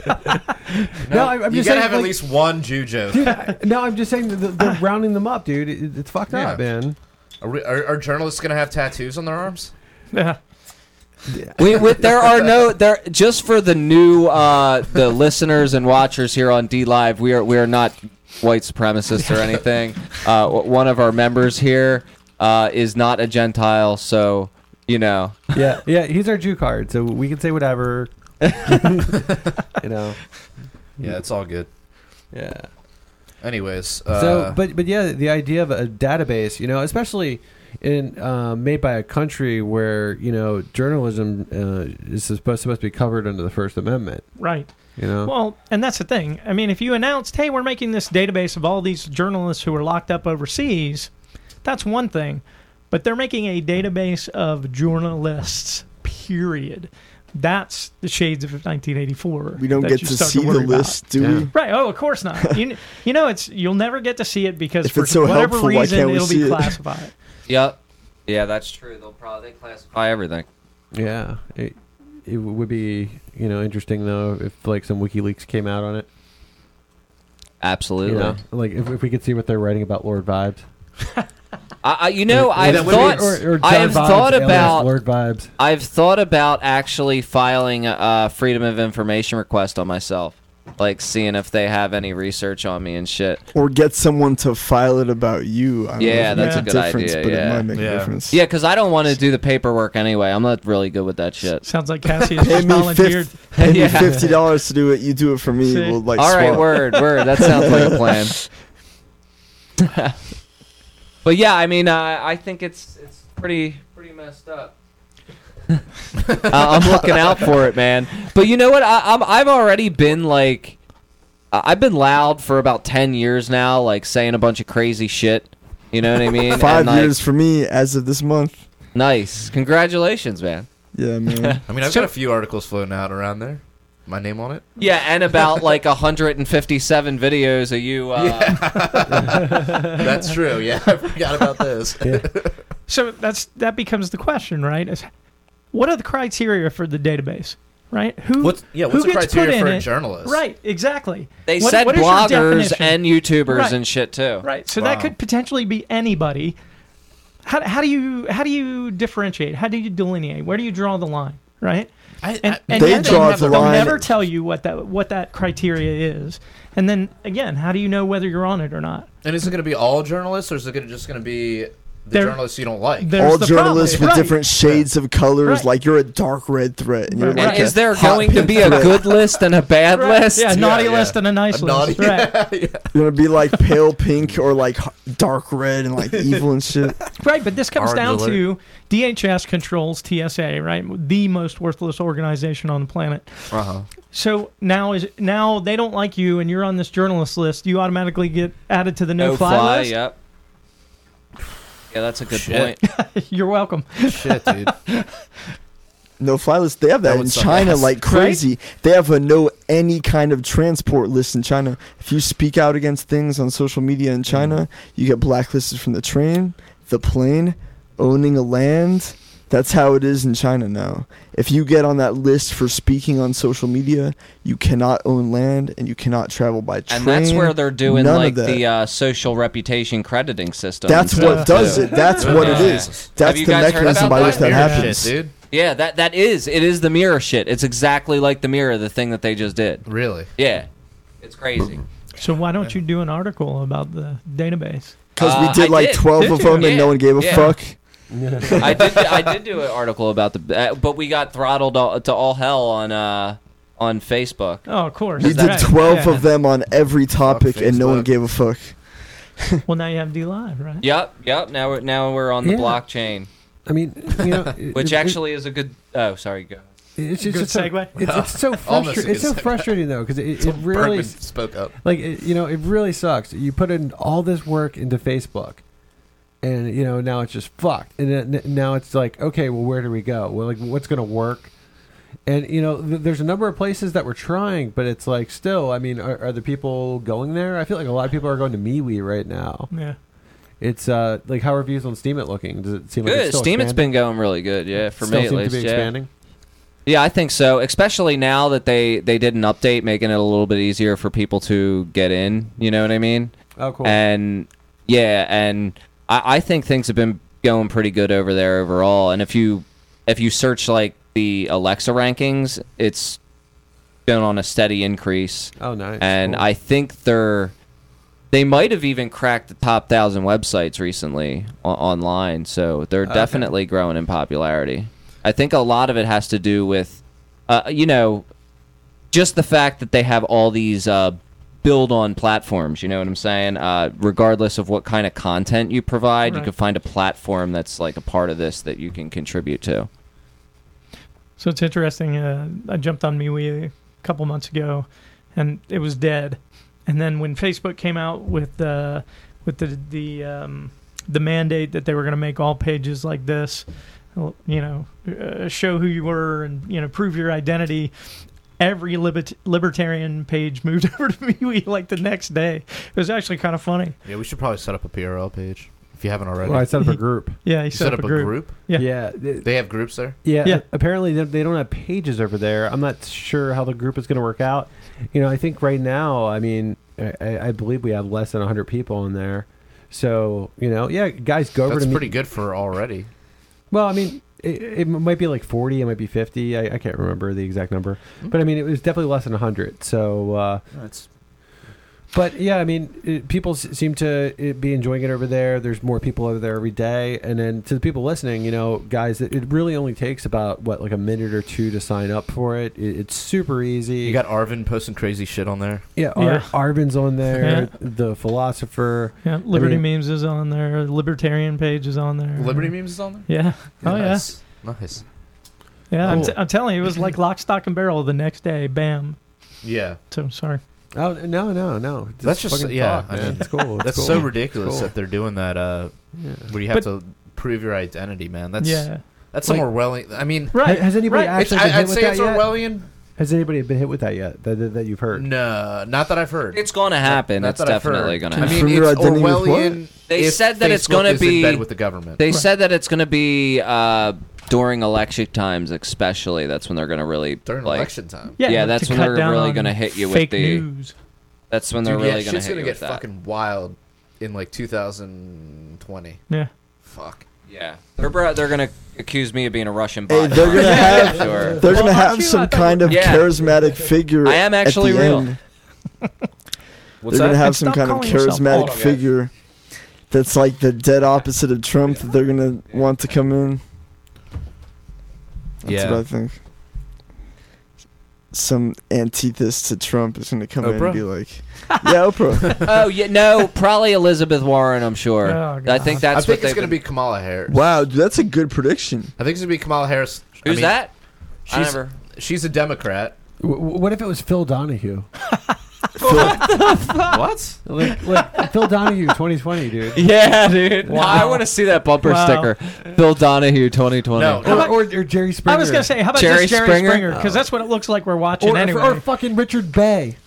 No, I- I'm you just gotta saying, have at least one Jew joke. Dude, I- no, I'm just saying that they're- they're rounding them up, dude. It, it's fucked up, Yeah. man. Are, we, are, are journalists gonna have tattoos on their arms? Yeah. we, we, there are no there just for the new uh, the listeners and watchers here on DLive. We are we are not white supremacists or anything. Uh, one of our members here uh, is not a Gentile, so you know. Yeah, yeah. He's our Jew card, so we can say whatever. you know. Yeah, it's all good. Yeah. Anyways, uh, so, but but yeah, the idea of a database, you know, especially in uh, made by a country where you know journalism uh, is supposed supposed to be covered under the First Amendment. Right. You know. Well, and that's the thing. I mean, if you announced, "Hey, we're making this database of all these journalists who are locked up overseas," that's one thing. But they're making a database of journalists. Period. That's the shades of 1984. we don't get to start see the worry about. list, do Yeah. we? Right. Oh, of course not. you, you know, it's you'll never get to see it because If for it's so whatever helpful, why reason can't we it'll see be it? classified. Yep. Yeah, that's true. They'll probably classify everything. Yeah, it, it would be you know interesting though if like some WikiLeaks came out on it. Absolutely. You know, like if, if we could see what they're writing about Lord Vibes. I, I, you know, I've Or- thought, or, or I have Vibes thought about, Lord Vibes. I've thought about actually filing a, a freedom of information request on myself, like seeing if they have any research on me and shit. Or get someone to file it about you. I Yeah, know that's makes a good difference, idea, But yeah. it might make Yeah. a difference. Yeah, because I don't want to do the paperwork anyway. I'm not really good with that shit. Sounds like Cassie Pay just volunteered. fif- pay me fifty dollars to do it. You do it for me. See? We'll like All right, swap. word, word. That sounds like a plan. but yeah, I mean, uh, I think it's it's pretty pretty messed up. uh, I'm looking out for it, man. But you know what? I, I'm I've already been like, I- I've been loud for about ten years now, like saying a bunch of crazy shit. You know what I mean? Five And, like, years for me as of this month. Nice. Congratulations, man. Yeah, man. I mean, I've got a few articles floating out around there. My name on it. Yeah, and about like 157 videos of you. Uh, That's true. Yeah, I forgot about this. So that's that becomes the question, right? Is what are the criteria for the database, right? Who What's yeah? who What's the gets put criteria in for a it? journalist? Right, exactly. They What- said what is your bloggers and YouTubers Right. and shit too. Right. So Wow. that could potentially be anybody. How, how do you how do you differentiate? How do you delineate? Where do you draw the line? Right. I, And, I- and They yet draw they'll, the they'll line- never tell you what that what that criteria is. And then again, how do you know whether you're on it or not? and is it going to be all journalists, or is it gonna, just going to be the There- journalists you don't like? All the journalists problem. with Right. different shades of colors. Right. Like you're a dark red threat, and you're Right. And like is there hot going to be a good list and a bad Right. list? Yeah, a naughty yeah. list and a nice A list. naughty- Right. yeah. You're gonna be like pale pink or like dark red and like evil and shit. Right, but this comes Orange down alert. to DHS controls TSA, right? The most worthless organization on the planet. Uh-huh. So now is now they don't like you and you're on this journalist list, you automatically get added to the no, No fly, fly. list. Yep. Yeah, that's a good Shit. point. You're welcome. Shit, dude. No fly list. They have That that, in China ass. like crazy. They have a no any kind of transport list in China. If you speak out against things on social media in China, mm. you get blacklisted from the train, the plane, owning a land. That's how it is in China now. If you get on that list for speaking on social media, you cannot own land and you cannot travel by train. And that's where they're doing None like the uh, social reputation crediting system. That's what stuff, does too. it. That's what it Yeah. is. That's the guys heard mechanism by that? which that happens. Shit, dude. Yeah, that that is. It is the mirror shit. It's exactly like the mirror, the thing that they just did. Really? Yeah, it's crazy. So why don't you do an article about the database? Because Uh, we did I like did. 12 Did of you? them and Yeah. no one gave a Yeah. fuck. I did. I did do an article about the, uh, but we got throttled all, to all hell on uh on Facebook. Oh, of course. We did Right. 12 Yeah. of them on every topic and no one Facebook. gave a fuck. Well, now you have DLive, right? Yep, yep. Now we're now we're on the Yeah. blockchain, I mean, you know, it- which it- actually is a good. Oh, sorry, go. it's, Good it's so, segue. It's, it's so Almost a It's good so segue. frustrating though because it, it really Bergman spoke up. like it, you know it really sucks. You put in all this work into Facebook, and you know now it's just fucked. And then, now it's like, okay, well, where do we go? Well, like, what's going to work? And you know, th- there's a number of places that we're trying, but it's like still. I mean, are, are the people going there? I feel like a lot of people are going to MeWe right now. Yeah. It's uh like how are reviews on Steemit looking? Does it seem like Good. it's still Steam, it's been going really good. Yeah, for still me at seems least. to be yeah. expanding. Yeah, I think so. Especially now that they they did an update, making it a little bit easier for people to get in. You know what I mean? Oh, cool. And yeah, and I, I think things have been going pretty good over there overall. And if you if you search like the Alexa rankings, it's been on a steady increase. oh, nice. And Cool. I think they're they might have even cracked the top thousand websites recently o- online. So they're Okay. definitely growing in popularity. I think a lot of it has to do with, uh, you know, just the fact that they have all these uh, build on platforms. You know what I'm saying? Uh, regardless of what kind of content you provide, you can find a platform that's like a part of this that you can contribute to. So it's interesting. Uh, I jumped on MeWe a couple months ago, and it was dead. And then when Facebook came out with the with the the um, the mandate that they were going to make all pages like this, you know, uh, show who you were and you know prove your identity. Every libert- libertarian page moved over to MeWe like the next day. It was actually kind of funny. Yeah, we should probably set up a PRL page. If you haven't already, Well, I set up a group. Yeah, he you set, up a group. Yeah. Yeah, th- They have groups there. yeah. Yeah. Apparently, they- they don't have pages over there. I'm not sure how the group is going to work out. You know, I think right now, I mean, I, I I believe we have less than 100 people in there. So you know, yeah, guys, go over That's to me- pretty good for already. Well, I mean, it, it might be like 40, it might be 50. I, I can't remember the exact number. But I mean, it was definitely less than 100. So, uh, That's but yeah, I mean, it, people s- seem to uh, be enjoying it over there. There's more people over there every day. And then to the people listening, you know, guys, it, it really only takes about, what, like a minute or two to sign up for it. it it's super easy. you got Arvin posting crazy shit on there. yeah, Ar- Yeah. Arvin's on there, Yeah. the philosopher. Yeah, Liberty mean- memes is on there. Libertarian page is on there. Liberty memes is on there. Yeah. Oh yeah. nice. Nice. Yeah. I'm, Cool. t- I'm telling you, it was like lock, stock, and barrel the next day. Bam. Yeah, So sorry. Oh, no, no, no. That's just- yeah, talk, I mean, it's cool. It's that's cool. so ridiculous Cool. that they're doing that. Uh, Yeah. where you have But- to prove your identity, man. That's yeah. that's Like- some Orwellian. I mean, Right. Has anybody right. it's, actually I, been hit I'd with say that it's yet? Orwellian. Has anybody been hit with that yet? That, that, that you've heard? No, not that I've heard. It's going to happen. Not It's definitely going to Can I mean, your it's identity with what? Orwellian. They said that it's gonna be- bed with the government. They Right. said that it's going to be uh, during election times, especially. That's when they're going to really during like. election time. Yeah. Yeah, that's when they're really gonna hit you with fake the- news. That's when they're Dude, really yeah, going to shit's hit gonna you get with that. fucking wild in like 2020. Yeah. Fuck. Yeah, they're bro- they're going to accuse me of being a Russian Hey, bot. they're gonna Yeah, have sure. they're Well, gonna have some kind of Yeah. charismatic figure. I am at actually the real. end. What's they're gonna that? have And some stop kind of calling yourself charismatic Hold figure that's like the dead opposite of Trump that they're gonna want to come in. That's Yeah. what I think. Some antithesis to Trump is gonna come in and be like, "Yeah, Oprah." oh yeah, no, probably Elizabeth Warren. I'm sure. Oh, I think that's I think what it's gonna be Kamala Harris. wow, dude, that's a good prediction. I think it's gonna be Kamala Harris. I Who's mean, that? I She's never. she's a Democrat. W- w- what if it was Phil Donahue? what? like, like Phil Donahue, 2020, dude. Yeah, dude. Wow. I want to see that bumper Wow. sticker. Phil Donahue, 2020. No, Or, or, or Jerry Springer. I was gonna say, how about Jerry just Jerry Springer? Springer? Because that's what it looks like we're watching or, anyway. or fucking Richard Bey.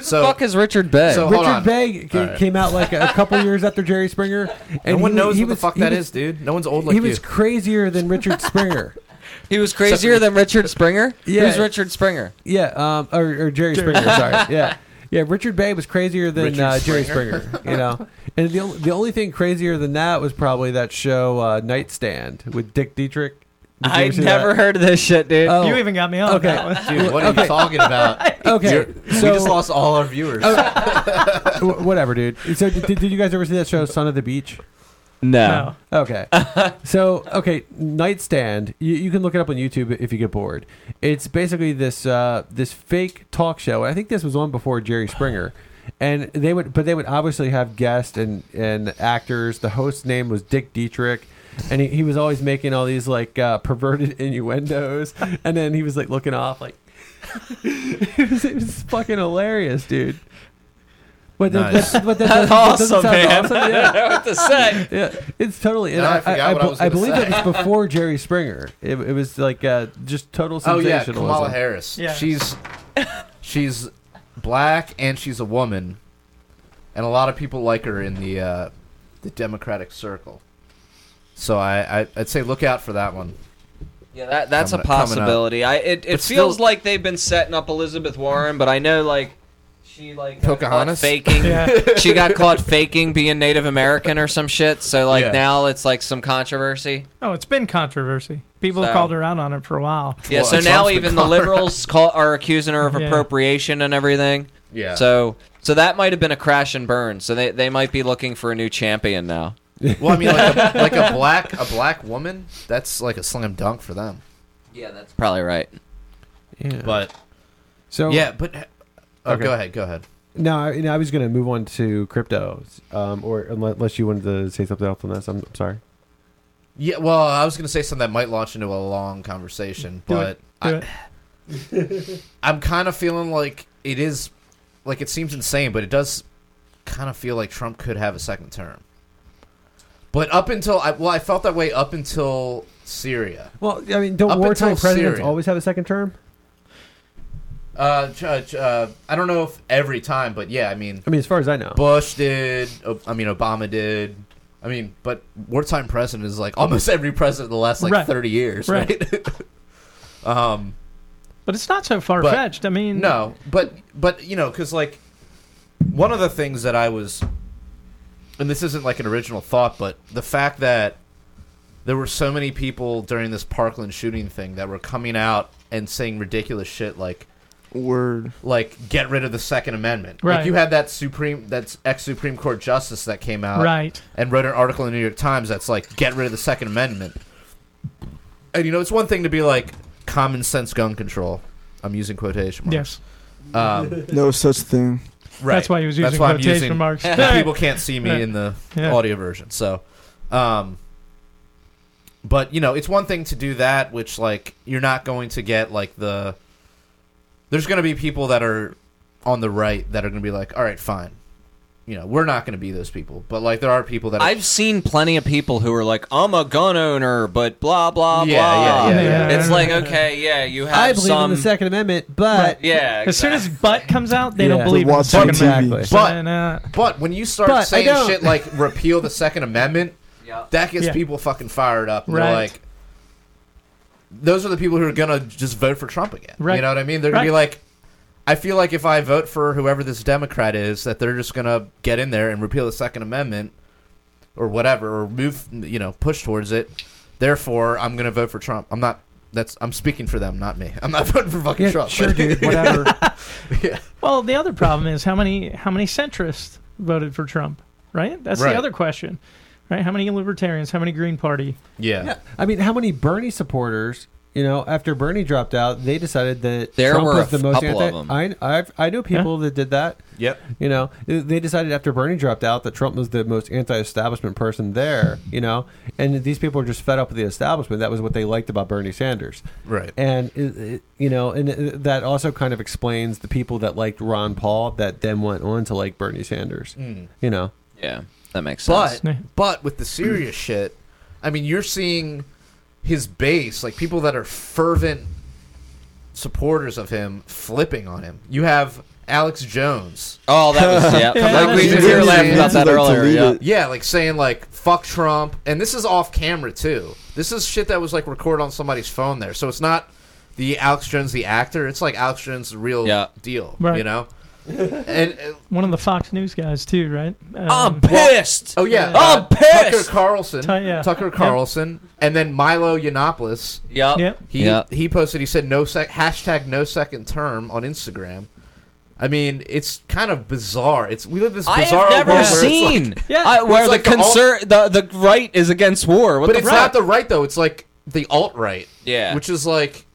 So fuck is Richard Bey? So- hold Richard on. Bey ca- All right. came out like a, a couple years after Jerry Springer, and no one he, knows he what was, the fuck he that was- is, dude. No one's old like he you. was crazier than Richard Springer. he was crazier than Richard Springer. Yeah. Who's Richard Springer? yeah, um, or, or Jerry Springer. sorry, yeah, yeah. Richard Bey was crazier than Richard uh, Jerry Springer. Springer. You know, and the only, the only thing crazier than that was probably that show uh, Nightstand with Dick Dietrick. Did you I ever see never that? heard of this shit, dude. Oh. you even got me on Okay. that one. Dude, what are Okay. you talking about? Okay, You're- we so just lost all our viewers. Wh- whatever, dude. So did, did you guys ever see that show, Son of the Beach? No. No. Okay. so, okay, Nightstand. You, you can look it up on YouTube if you get bored. It's basically this uh, this fake talk show. I think this was on before Jerry Springer, and they would, but they would obviously have guests and and actors. The host's name was Dick Dietrick. And he, he was always making all these like uh, perverted innuendos, and then he was like looking off, like it, was, it was fucking hilarious, dude. But that, Nice. that, but that, That's that doesn't awesome, sound man. awesome, I yeah don't know what to say. yeah, it's totally. And I I, I, what I I, was I believe say. it was before Jerry Springer. It, it was like uh, just total sensationalism. oh yeah, sensationalism. Kamala Harris. Yeah. She's she's black and she's a woman, and a lot of people like her in the uh, the Democratic circle. So I, I I'd say look out for that one. Yeah, that that's a Coming- coming up. possibility. I it, it feels still- like they've been setting up Elizabeth Warren, but I know like she like got caught Pocahontas? faking. Yeah. she got caught faking being Native American or some shit. So like Yeah. now it's like some controversy. Oh, it's been controversy. People have called her out on it for a while. Yeah. Well, so Trump's now been even the calling liberals call, are accusing her of Yeah. appropriation and everything. Yeah. So so that might have been a crash and burn. So they they might be looking for a new champion now. well, I mean, like a, like a black a black woman, that's like a slam dunk for them. Yeah, that's probably right. Yeah. But so yeah, but oh, Okay. go ahead, go ahead. no, I, you know, I was going to move on to crypto, um, or unless you wanted to say something else on this. I'm, I'm sorry. Yeah, well, I was gonna say something that might launch into a long conversation, Do but I, I'm kind of feeling like it is, like it seems insane, but it does kind of feel like Trump could have a second term. But up until I, well, I felt that way up until Syria. Well, I mean, don't Up wartime presidents Syria. always have a second term? Uh, uh, uh, I don't know if every time, but yeah, I mean, I mean, as far as I know. Bush did. I mean, Obama did. I mean, but wartime president is like almost every president in the last like Right. thirty years, Right. right? um, But it's not so far fetched. I mean, no, but but you know, because like one of the things that I was, and this isn't like an original thought, but the fact that there were so many people during this Parkland shooting thing that were coming out and saying ridiculous shit like Word. like get rid of the Second Amendment. Right. Like you had that supreme that's ex Supreme Court justice that came out Right. and wrote an article in the New York Times that's like get rid of the Second Amendment. And you know, it's one thing to be like common sense gun control. I'm using quotation marks. Yes. Um, No such thing. right. That's why he was That's using why I'm quotation using- marks. People can't see me Yeah. in the Yeah. audio version. So, um, but you know, it's one thing to do that, which like you're not going to get like the. There's going to be people that are on the right that are going to be like, all right, fine. You know, we're not going to be those people, but like there are people that are, I've seen plenty of people who are like, "I'm a gun owner," but blah blah Yeah, blah. yeah, yeah, yeah. It's like, okay, yeah, you have I believe some. in the Second Amendment, but yeah, As soon as exactly. butt comes out, they Yeah. don't believe in the Watch Second TV. Amendment. But- then, uh, But when you start But I saying don't. shit like repeal the Second Amendment, Yeah. that gets Yeah. people fucking fired up. And Right. They're like, those are the people who are gonna just vote for Trump again. Right. You know what I mean? They're gonna be like, I feel like if I vote for whoever this Democrat is, that they're just gonna get in there and repeal the Second Amendment or whatever, or move, you know, push towards it. Therefore, I'm gonna vote for Trump. I'm not. That's I'm speaking for them, not me. I'm not voting for fucking yeah, Trump. sure, dude, whatever. yeah. well, the other problem is how many how many centrists voted for Trump, right? That's Right. the other question, right? How many libertarians? How many Green Party? yeah. Yeah, I mean, how many Bernie supporters? You know, after Bernie dropped out, they decided that There Trump were was a the most couple anti. of 'em. I I've, I know people that did that. Yep. You know, they decided after Bernie dropped out that Trump was the most anti-establishment person there. You know, and these people are just fed up with the establishment. That was what they liked about Bernie Sanders. Right. And it, it, you know, and it, that also kind of explains the people that liked Ron Paul that then went on to like Bernie Sanders. Mm. You know, yeah, that makes sense. But but with the serious shit, I mean, you're seeing his base, like people that are fervent supporters of him, flipping on him. You have Alex Jones, oh, that was yeah. Yeah, like we, that's- we were Yeah, laughing about that. Like earlier. Yeah. it. yeah, like saying like "fuck Trump," and this is off camera too. This is shit that was like recorded on somebody's phone there, so it's not the Alex Jones the actor. It's like Alex Jones the real Yeah. deal, Right. you know. and uh, One of the Fox News guys too, right? Um, I'm pissed. oh yeah, I'm uh, pissed. Tucker Carlson, Tu- yeah. Tucker Carlson, and then Milo Yiannopoulos. Yep. Yep. He Yeah. he posted. He said no sec hashtag no second term on Instagram. I mean, it's kind of bizarre. It's we live this I bizarre have never world where it's like- seen Yeah. I, where the like the alt- the the right is against war. What but the it's fuck? not the right though. It's like the alt right. Yeah. which is like,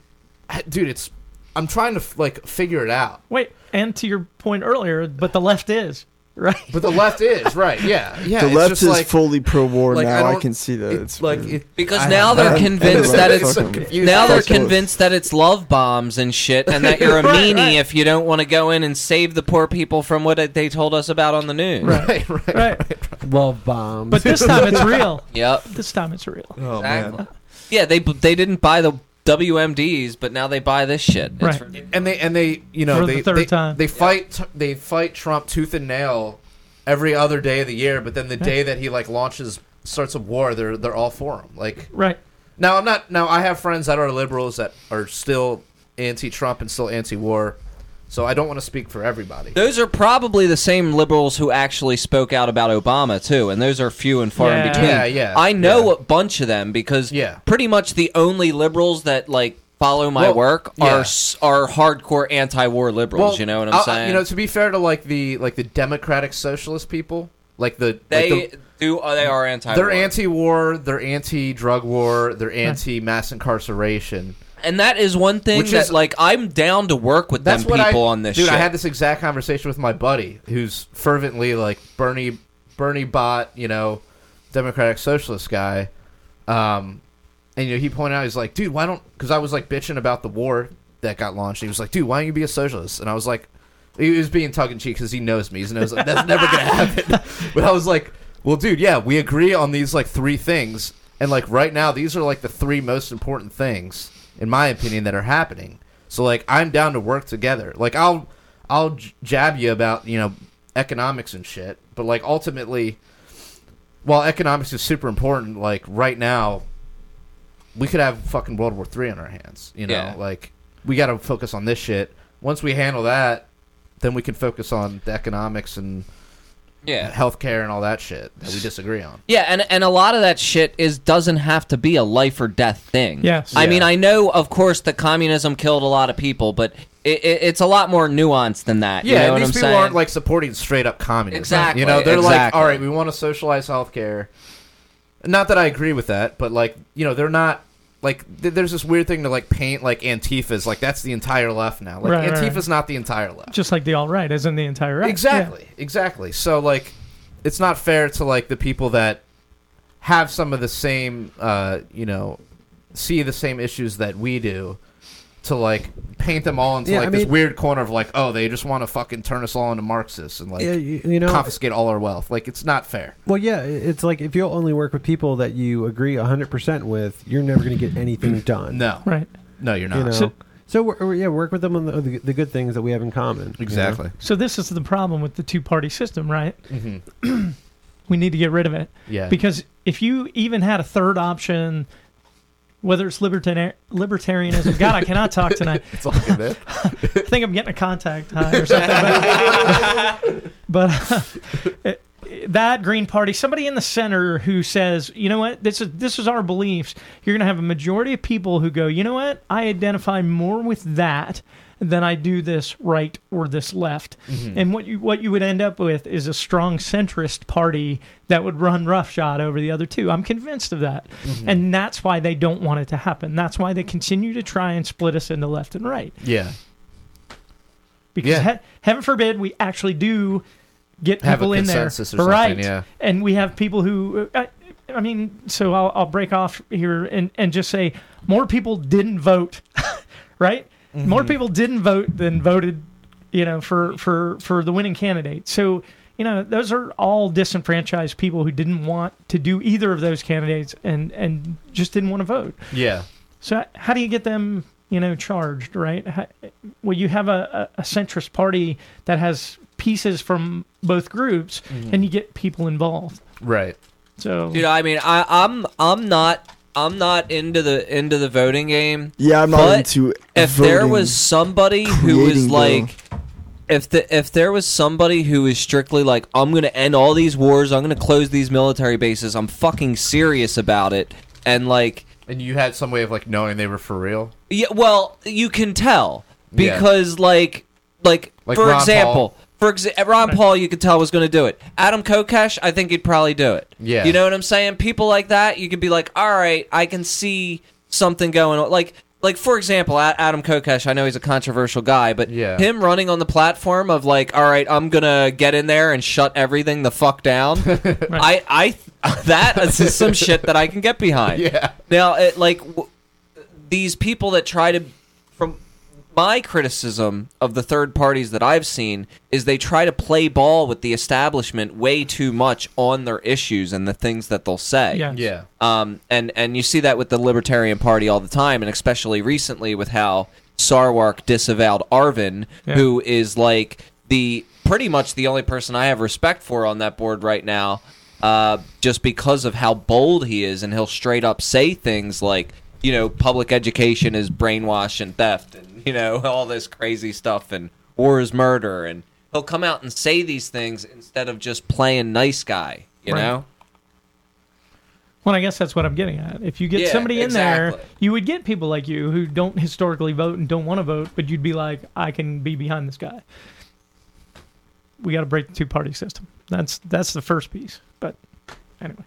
dude, it's. I'm trying to like figure it out. Wait, and to your point earlier, but the left is right. But the left is right. Yeah, yeah. the it's left just is like, fully pro-war like, now. I, don't- can see that. it- It's like it, because I- now they're convinced that it's so now they're convinced that it's love bombs and shit, and that you're a Right, meanie right. if you don't want to go in and save the poor people from what they told us about on the news. right, right, Right. love bombs. But this time it's real. Yep. This time it's real. Oh Exactly. Yeah, they they didn't buy the WMDs, but now they buy this shit. It's Right. ridiculous. and they and they you know For the they third they, time. they fight they fight Trump tooth and nail every other day of the year, but then the day that he like launches starts a war, they're they're all for him. Like Right. now, I'm not now. I have friends that are liberals that are still anti-Trump and still anti-war, so I don't want to speak for everybody. Those are probably the same liberals who actually spoke out about Obama too, and those are few and far in between. Yeah, yeah, I know yeah. a bunch of them because Yeah. pretty much the only liberals that like follow my Well, work are s are hardcore anti-war liberals. you know what I'm I'll- saying? You know, to be fair to like the like the democratic socialist people, like the they like the, do. Uh, they are anti. they're anti-war, they're anti-drug war, they're anti-mass incarceration. And that is one thing Which that is- like I'm down to work with them people I, on this. dude. shit. I had this exact conversation with my buddy, who's fervently like Bernie, Bernie bot, you know, Democratic Socialist guy. Um, and you know, he pointed out, he's like, dude, why don't? Because I was like bitching about the war that got launched. He was like, dude, why don't you be a socialist? And I was like, he was being tongue in cheek because he knows me. He knows like, that's never gonna happen. but I was like, well, dude, yeah, we agree on these like three things, and like right now, these are like the three most important things, in my opinion, that are happening. So like, I'm down to work together. Like, I'll I'll jab you about you know economics and shit, but like ultimately, while economics is super important, like right now, we could have fucking World War Three on our hands. You know, Yeah. like we got to focus on this shit. Once we handle that, then we can focus on the economics and Yeah. healthcare and all that shit that we disagree on. Yeah, and and a lot of that shit is doesn't have to be a life or death thing. Yes. I Yeah. mean, I know, of course, that communism killed a lot of people, but it, it, it's a lot more nuanced than that. Yeah, you know and what these I'm people saying? aren't like supporting straight up communism. Exactly, You know, they're like, all right, we want to socialize healthcare. Not that I agree with that, but like, you know, they're not like th- there's this weird thing to like paint like Antifa's like that's the entire left now. Like Right, right, Antifa's not the entire left. Just like the alt right isn't the entire right. Exactly, exactly. So like, it's not fair to like the people that have some of the same, uh, you know, see the same issues that we do, to like paint them all into Yeah, like I this mean- weird corner of like, oh, they just want to fucking turn us all into Marxists and like Yeah, you, you know, confiscate all our wealth. Like it's not fair. well, yeah, it's like if you'll only work with people that you agree 100% with, you're never going to get anything done. No, Right. no, you're not. You know? So- So, we're, we're- yeah, work with them on the, the, the good things that we have in common. you know? exactly. So this is the problem with the two party system, right? hmm We need to get rid of it. Yeah. Because if you even had a third option, whether it's libertarian libertarianism, God, I cannot talk tonight. it's all good. man. I think I'm getting a contact high or something. But, but uh, that Green Party, somebody in the center who says, you know what, this is this is our beliefs. You're going to have a majority of people who go, you know what, I identify more with that than I do this right or this left. And what you what you would end up with is a strong centrist party that would run roughshod over the other two. I'm convinced of that. And that's why they don't want it to happen. That's why they continue to try and split us into left and right Yeah. because Yeah. he- heaven forbid we actually do get people in there, right? yeah. And we have people who, uh, I mean, so I'll, I'll break off here and and just say more people didn't vote, right? Mm-hmm. More people didn't vote than voted, you know, for for for the winning candidate. So. You know, those are all disenfranchised people who didn't want to do either of those candidates and, and just didn't want to vote. Yeah. So how do you get them, you know, charged, right? How, well, you have a, a, a centrist party that has pieces from both groups, Mm-hmm. and you get people involved. Right. So Dude, I mean, I, I'm I'm not I'm not into the into the voting game. Yeah, I'm not But into. If there was somebody who was creating the- like, if the if there was somebody who was strictly like, I'm gonna end all these wars, I'm gonna close these military bases, I'm fucking serious about it, and like, And you had some way of like knowing they were for real. yeah, well, you can tell Yeah. because like like, Like for Ron example. For exa- Ron Paul, you could tell was going to do it. Adam Kokesh, I think he'd probably do it. Yeah. you know what I'm saying. People like that, you could be like, all right, I can see something going on. Like, like for example, Adam Kokesh. I know he's a controversial guy, but Yeah. him running on the platform of like, all right, I'm gonna get in there and shut everything the fuck down. right. I, I, that is some shit that I can get behind. Yeah. Now, it, like w- these people that try to, from my criticism of the third parties that I've seen is they try to play ball with the establishment way too much on their issues and the things that they'll say. yeah, Yeah. Um, and and you see that with the Libertarian Party all the time, and especially recently with how Sarwark disavowed Arvin, Yeah. who is like the pretty much the only person I have respect for on that board right now, uh, just because of how bold he is, and he'll straight up say things like, you know, public education is brainwash and theft, and you know all this crazy stuff, and war is murder, and he'll come out and say these things instead of just playing nice guy, you Right. know. Well, I guess that's what I'm getting at. If you get Yeah, somebody in there, you would get people like you who don't historically vote and don't want to vote, but you'd be like, I can be behind this guy. We got to break the two party system. That's that's the first piece. But anyway,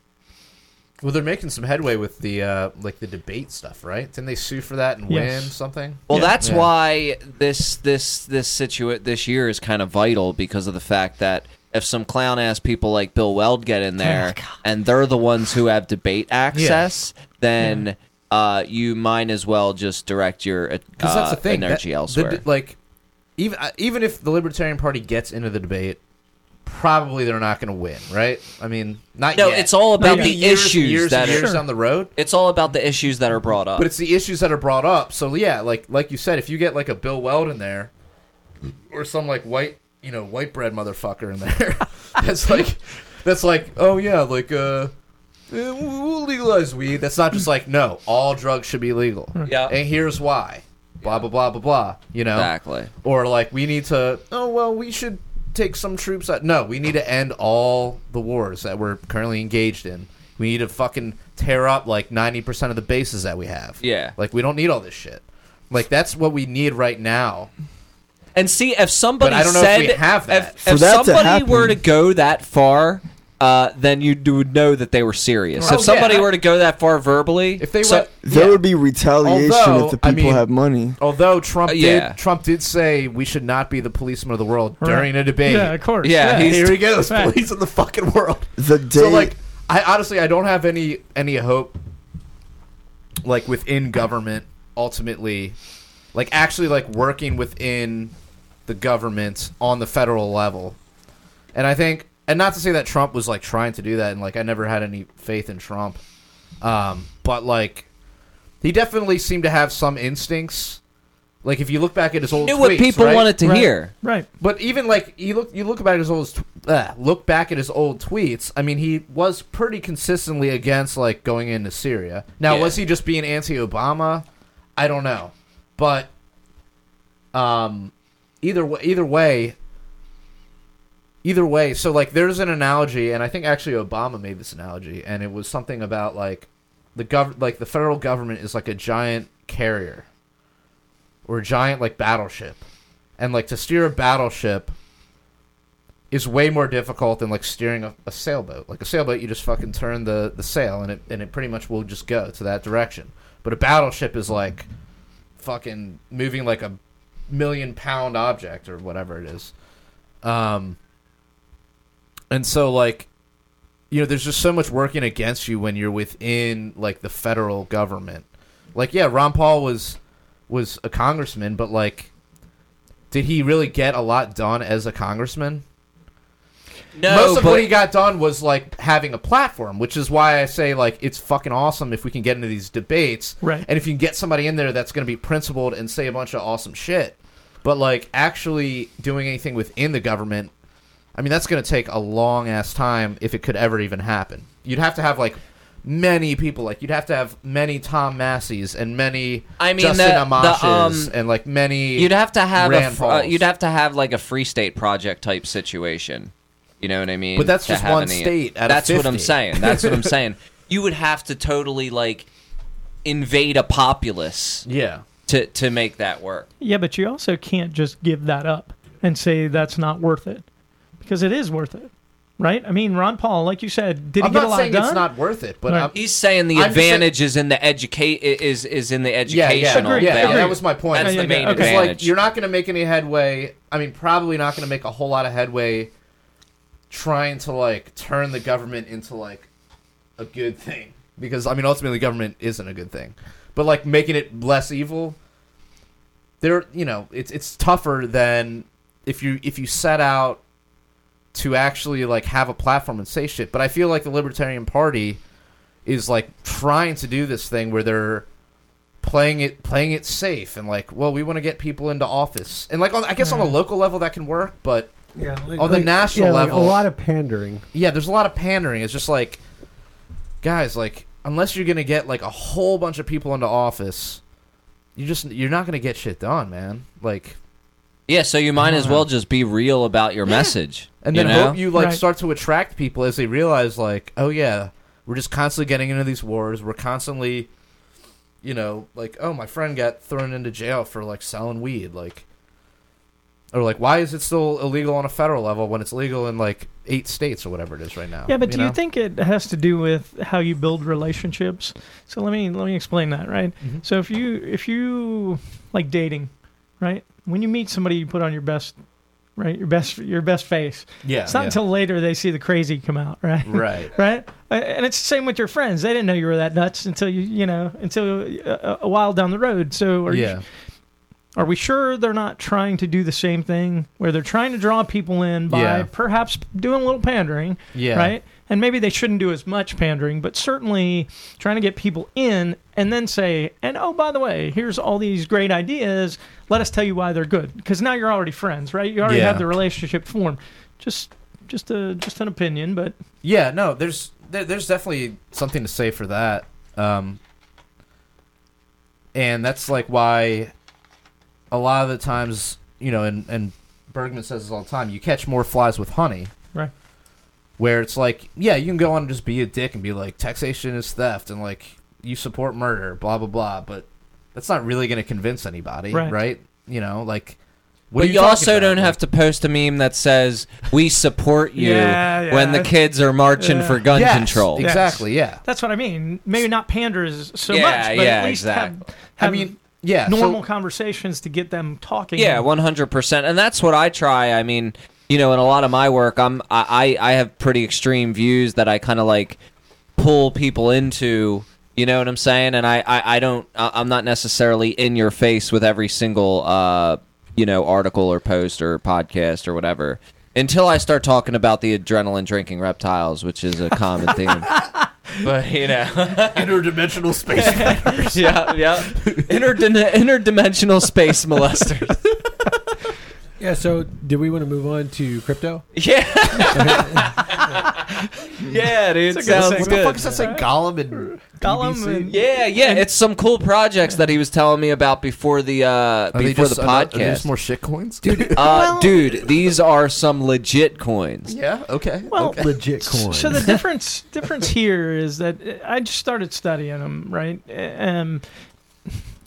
Well, they're making some headway with the uh, like the debate stuff, right? Didn't they sue for that and Yes. win something? Well, Yeah. that's Yeah. why this this this situa- this year is kind of vital because of the fact that if some clown ass people like Bill Weld get in there and they're the ones who have debate access, then uh, you might as well just direct your uh, Because that's the thing. that- energy the- elsewhere. like, even uh, even if the Libertarian Party gets into the debate, probably they're not going to win, right? I mean, not no, yet. it's all about Maybe the years, issues years that and are. years Sure. down the road. It's all about the issues that are brought up. But it's the issues that are brought up. So yeah, like like you said, if you get like a Bill Weld in there, or some like white you know white bread motherfucker in there, that's like that's like, oh yeah, like uh, eh, we'll legalize weed. That's not just like no, all drugs should be legal. Yeah. and here's why. Blah blah blah blah blah. You know, Exactly. or like we need to. Oh well, we should take some troops out. No, we need to end all the wars that we're currently engaged in. We need to fucking tear up like ninety percent of the bases that we have. Yeah. like we don't need all this shit. Like that's what we need right now. And see, if somebody But I don't know said if we have that. if, For if that to somebody happen- were to go that far, uh, then you would know that they were serious. Oh, if somebody yeah. were to go that far verbally, If they so- went, There yeah. would be retaliation Although, if the I people mean- have money. Although Trump Uh, yeah. did, Trump did say we should not be the policeman of the world Right. during a debate. Yeah, of course. Yeah, he's- Here he goes, Fact. police of the fucking world. The day So like, I honestly I don't have any any hope. Like within government, ultimately, like actually like working within the government on the federal level, and I think, and not to say that Trump was like trying to do that, and like I never had any faith in Trump, um, but like he definitely seemed to have some instincts. Like if you look back at his old knew what people right? wanted to Right. hear. Right. But even like you look, you look back at his old, uh, look back at his old tweets. I mean, he was pretty consistently against like going into Syria. Now, Yeah. was he just being anti-Obama? I don't know, but um, either way, either way, either way. So like, there's an analogy, and I think actually Obama made this analogy, and it was something about like the gov, like the federal government is like a giant carrier or a giant like battleship and like to steer a battleship is way more difficult than like steering a, a sailboat. Like a sailboat, you just fucking turn the, the sail and it and it pretty much will just go to that direction. But a battleship is like fucking moving like a million pound object or whatever it is. Um, and so like, you know, there's just so much working against you when you're within like the federal government. Like, yeah, Ron Paul was was a congressman, but like, did he really get a lot done as a congressman? No, Most of but what he got done was like having a platform, which is why I say like it's fucking awesome if we can get into these debates, Right. And if you can get somebody in there that's going to be principled and say a bunch of awesome shit, but like actually doing anything within the government, I mean that's going to take a long ass time if it could ever even happen. You'd have to have like many people, like you'd have to have many Tom Massies and many I mean, Justin the- the, Amashes um, and like many. you'd have to have a fr- uh, you'd have to have like a free state project type situation. You know what I mean? But that's to just have one state out of That's what I'm saying. That's what I'm saying. You would have to totally like invade a populace yeah. to to make that work. Yeah, but you also can't just give that up and say that's not worth it, because it is worth it, right? I mean, Ron Paul, like you said, did he I'm get a not lot saying done? it's not worth it, but Right. I'm, He's saying the I'm just saying- advantage is in the educate is is in the yeah, educational. yeah, Agreed, yeah, value. that was my point. That's Yeah, the yeah, main okay. Because advantage. like you're not going to make any headway. I mean, probably not going to make a whole lot of headway trying to like turn the government into like a good thing. Because I mean, ultimately, government isn't a good thing. But like making it less evil, there, you know, it's it's tougher than if you if you set out to actually like have a platform and say shit. But I feel like the Libertarian Party is like trying to do this thing where they're playing it playing it safe and like well we want to get people into office and like on, i guess on a local level that can work but Yeah, like, On the national yeah, like level- a lot of pandering. yeah there's a lot of pandering it's just like guys like unless you're gonna get like a whole bunch of people into office you just you're not gonna get shit done man like yeah, so you might as well just be real about your message. and then you then know? hope you like Right. start to attract people as they realize like oh yeah we're just constantly getting into these wars we're constantly you know like oh my friend got thrown into jail for like selling weed like or like why is it still illegal on a federal level when it's legal in like eight states or whatever it is right now Yeah, but do know? you think it has to do with how you build relationships? So let me let me explain that, right? Mhm. So if you if you like dating, right? When you meet somebody, you put on your best, right? Your best your best face. yeah It's not yeah. until later they see the crazy come out, right? right right? Uh, And it's the same with your friends. They didn't know you were that nuts until you you know until a, a while down the road. So are you, yeah are we sure they're not trying to do the same thing where they're trying to draw people in by Yeah. perhaps doing a little pandering? yeah right? And maybe they shouldn't do as much pandering, but certainly trying to get people in and then say, and oh, by the way, here's all these great ideas. Let us tell you why they're good. Because now you're already friends, right? You already Yeah. have the relationship formed. Just just a just an opinion, but Yeah, no, there's there, there's definitely something to say for that. Um, and that's like why a lot of the times, you know, and and Bergman says this all the time, you catch more flies with honey. Right. Where it's like, yeah, you can go on and just be a dick and be like, taxation is theft and like you support murder, blah blah blah, but that's not really going to convince anybody, Right. right? You know, like what but are you, also about? don't Like, have to post a meme that says "We support you" Yeah, when the kids are marching Yeah. for gun Yes, control. Exactly, yeah. that's what I mean. Maybe not pander so Yeah, much, but yeah, at least have, exactly. I mean, yeah, so- normal conversations to get them talking. Yeah, one hundred percent, and that's what I try. I mean, you know, in a lot of my work, I'm I I I have pretty extreme views that I kind of like pull people into. You know what I'm saying? And I I, I don't I- I'm not necessarily in your face with every single uh you know article or post or podcast or whatever. Until I start talking about the adrenaline drinking reptiles, which is a common theme. But you know, interdimensional space yeah, yeah, Interdin- interdimensional space molesters. Yeah. So, do we want to move on to crypto? Yeah. yeah, dude. It's a good Sounds. What the fuck is that say? Golem and Golem BBC? and- Yeah, yeah. It's some cool projects that he was telling me about before the uh Are they before just, the are they just podcast. more shit coins, dude. Uh, dude, these are some legit coins. yeah. Okay. Well, okay. Legit coin. So the difference difference here is that uh, I just started studying them, right? Um,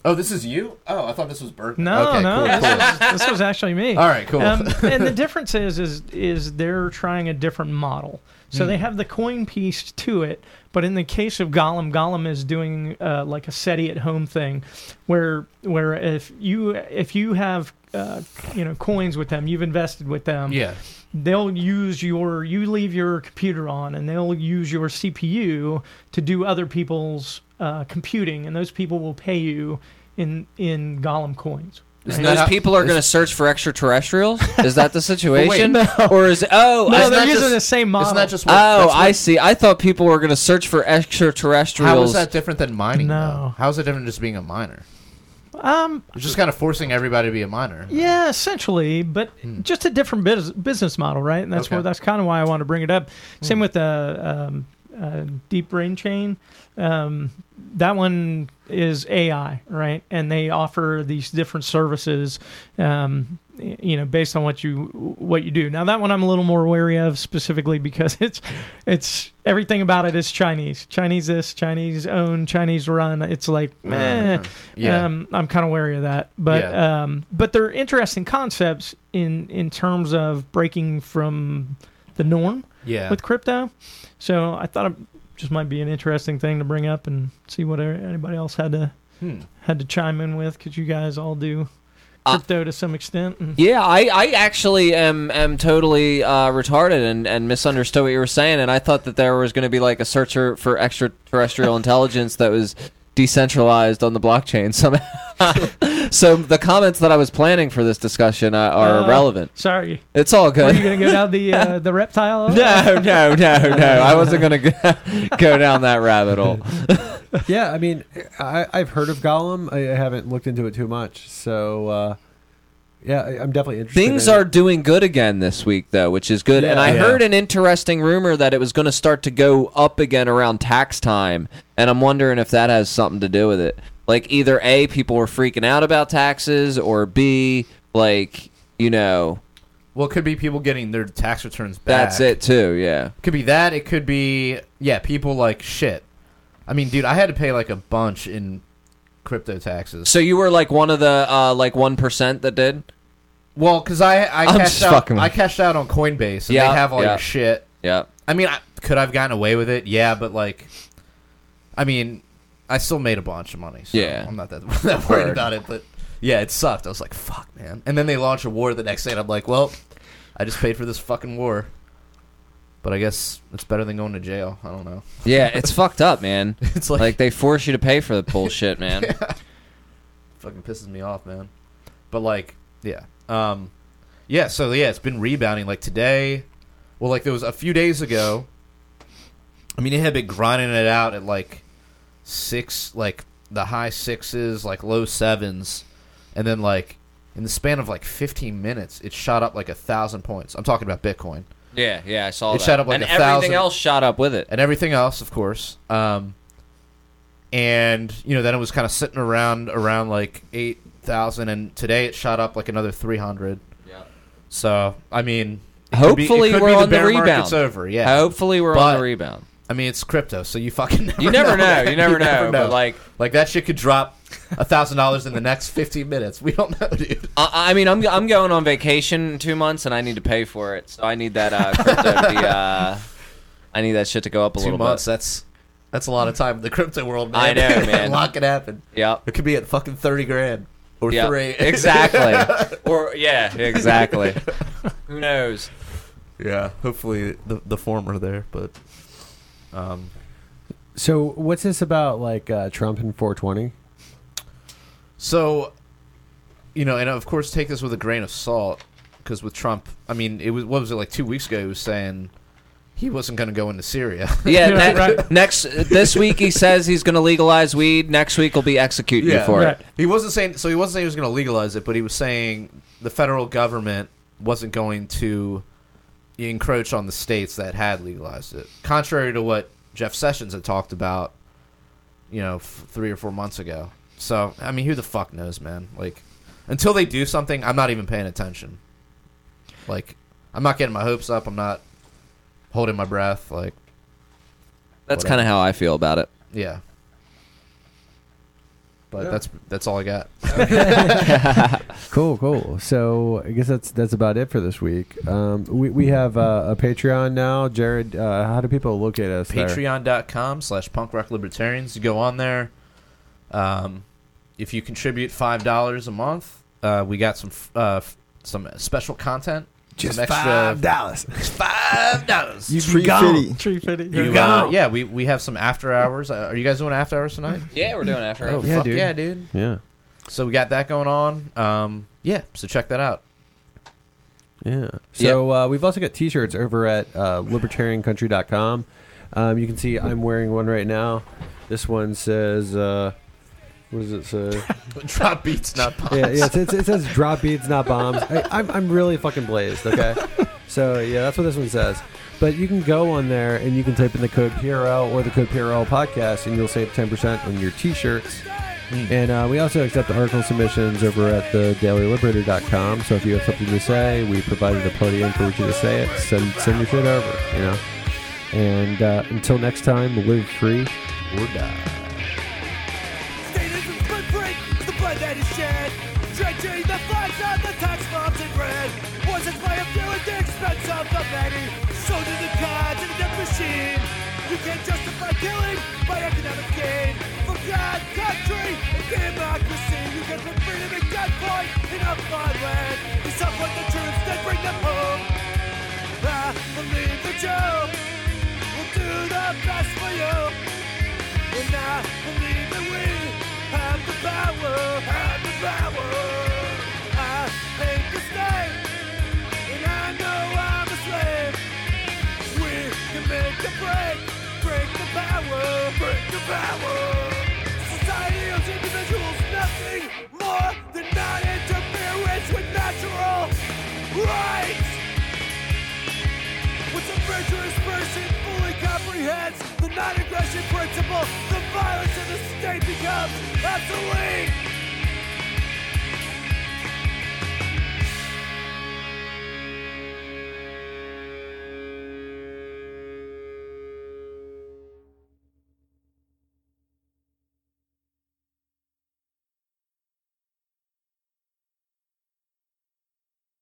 Oh, this is you. Oh, I thought this was Bergman. no, okay, no, Cool, this, cool. Was, this was actually me. All right. Cool. Um, and the difference is, is, is they're trying a different model. So Hmm. they have the coin piece to it, but in the case of Golem, Golem is doing uh, like a SETI at home thing, where where if you if you have uh, you know coins with them, you've invested with them, yeah. they'll use your you leave your computer on and they'll use your CPU to do other people's uh, computing, and those people will pay you in in Golem coins. Right? Those how- people are going to search for extraterrestrials. Is that the situation, no. or is oh No, Isn't they're using just- the same model. Isn't that just what, oh that's I see. I thought people were going to search for extraterrestrials. How is that different than mining? No. though? How is it different than just being a miner? um, It's just kind of forcing everybody to be a miner. yeah, essentially, but just a different bus- business model, right? And that's Okay. where that's kind of why I want to bring it up. Same with the um, uh, DeepBrain Chain. Um, that one is AI, right? And they offer these different services, um, you know, based on what you what you do. Now that one I'm a little more wary of specifically because it's it's everything about it is Chinese, Chinese this, Chinese owned, Chinese run. It's like, eh. Yeah. Um, I'm kind of wary of that, but Yeah. um, but they're interesting concepts in in terms of breaking from the norm yeah. with crypto. So I thought just might be an interesting thing to bring up and see what anybody else had to Hmm. had to chime in with because you guys all do Uh, crypto to some extent. Yeah, I, I actually am am totally uh, retarded and, and misunderstood what you were saying, and I thought that there was going to be like a searcher for extraterrestrial intelligence that was decentralized on the blockchain somehow. so the comments that I was planning for this discussion uh, are Uh, irrelevant. sorry, It's all good. are you gonna go down the uh, the reptile? No, no, no, no. I wasn't going to go down that rabbit hole. yeah, I mean, I, I've heard of Golem. I, I haven't looked into it too much. So, uh, yeah, I, I'm definitely interested. Things in are It. doing good again this week, though, which is good. and I Yeah. heard an interesting rumor that it was going to start to go up again around tax time, and I'm wondering if that has something to do with it. Like either a people were freaking out about taxes, or b like you know Well, it could be people getting their tax returns back. that's it too. Yeah. Could be that. It could be yeah. People like shit. I mean, dude, I had to pay like a bunch in crypto taxes. So you were like one of the uh, like one percent that did. Well, because I I I'm cashed just out fucking with I you. cashed out on Coinbase and Yeah, they have all yeah. your shit. Yeah. I mean, I, could I've gotten away with it? Yeah, but like, I mean, I still made a bunch of money. So Yeah. I'm not that, that worried Word. about it. But yeah, it sucked. I was like, fuck, man. And then they launch a war the next day, and I'm like, well, I just paid for this fucking war. But I guess it's better than going to jail. I don't know. Yeah, it's fucked up, man. It's like, Like they force you to pay for the bullshit, man. fucking pisses me off, man. But like, yeah, um, yeah. So yeah, it's been rebounding. Like today, well, like there was a few days ago. I mean, it had been grinding it out at like six, like the high sixes, like low sevens, and then like in the span of like 15 minutes, it shot up like a thousand points. I'm talking about Bitcoin. Yeah, yeah, I saw It that. shot up like and everything thousand- else shot up with it. and everything else, of course. Um, and you know, then it was kind of sitting around around like eight thousand, and today it shot up like another three hundred. Yeah. So I mean, it could be- it Hopefully could we're be on the rebound. market's over. Yeah. Hopefully we're on the rebound. I mean, it's crypto, so you fucking never You never know. man. You never know. But like, like that shit could drop a thousand dollars in the next fifteen minutes. We don't know, dude. I, I mean, I'm I'm going on vacation in two months, and I need to pay for it. So I need that uh, crypto to be. Uh, I need that shit to go up a Two little months. That's that's a lot of time in the crypto world, man. I know, man. a lot can happen. Yeah, It could be at fucking thirty grand or Yep. three. exactly. or yeah, exactly. Who knows? Yeah, hopefully the the former there, but um, So what's this about? Like uh, Trump and 420? so you know, and of course, take this with a grain of salt because with Trump, I mean, it was what was it like two weeks ago? He was saying he wasn't going to go into Syria. Yeah. Yeah, ne- right. Next this week he says he's going to legalize weed. Next week will be executing you for Right. it. He wasn't saying so. He wasn't saying he was going to legalize it, but he was saying the federal government wasn't going to encroach on the states that had legalized it, contrary to what Jeff Sessions had talked about, you know, f- three or four months ago. So I mean, who the fuck knows, man? Like, until they do something, I'm not even paying attention. Like, I'm not getting my hopes up. I'm not holding my breath. Like, That's kind of how I feel about it. yeah. But that's that's all I got. Cool, cool. So I guess that's that's about it for this week. Um, we we have uh, a Patreon now. Jared, uh, how do people look at us? there? patreon.com slash punk rock libertarians you go on there um, if you contribute five dollars a month uh, we got some f- uh, f- some special content Just extra five dollars. five dollars You Tree can go. fitty. Tree fitty. you, go. uh, yeah we, we have some after hours uh, are you guys doing after hours tonight Yeah, we're doing after. oh Yeah, fuck dude. yeah dude Yeah, so we got that going on um, yeah so check that out yeah. So uh, we've also got T-shirts over at uh, libertariancountry.com. Um, you can see I'm wearing one right now. This one says, uh, "What does it say?" drop beats not bombs. yeah, yeah. It, says- it says "Drop beats, not bombs." I, I'm I'm really fucking blazed. Okay, so yeah, that's what this one says. But you can go on there and you can type in the code PRL or the code PRL podcast, and you'll save ten percent on your T-shirts. And uh, we also accept article submissions over at the dailyliberator.com. So if you have something to say, we provided a podium for you to say it. Send send your shit over, you know. And uh, until next time, live free or die. Blood that is shed. Drenching the flags of the tax bombs in red. Was its way of doing the expense of the many. So do the gods and the death machine. You can't justify killing by economic gain. For God, country, and democracy. You can put freedom at gunpoint in a foreign land. You support the troops, then bring them home. I believe that you will do the best for you. And I believe that we have the power, have the power. I and I know I'm a slave. We can make a break, break the power, break the power. Society owes individuals nothing more than non-interference with natural rights. Once a virtuous person fully comprehends the non-aggression principle, the violence of the state becomes obsolete.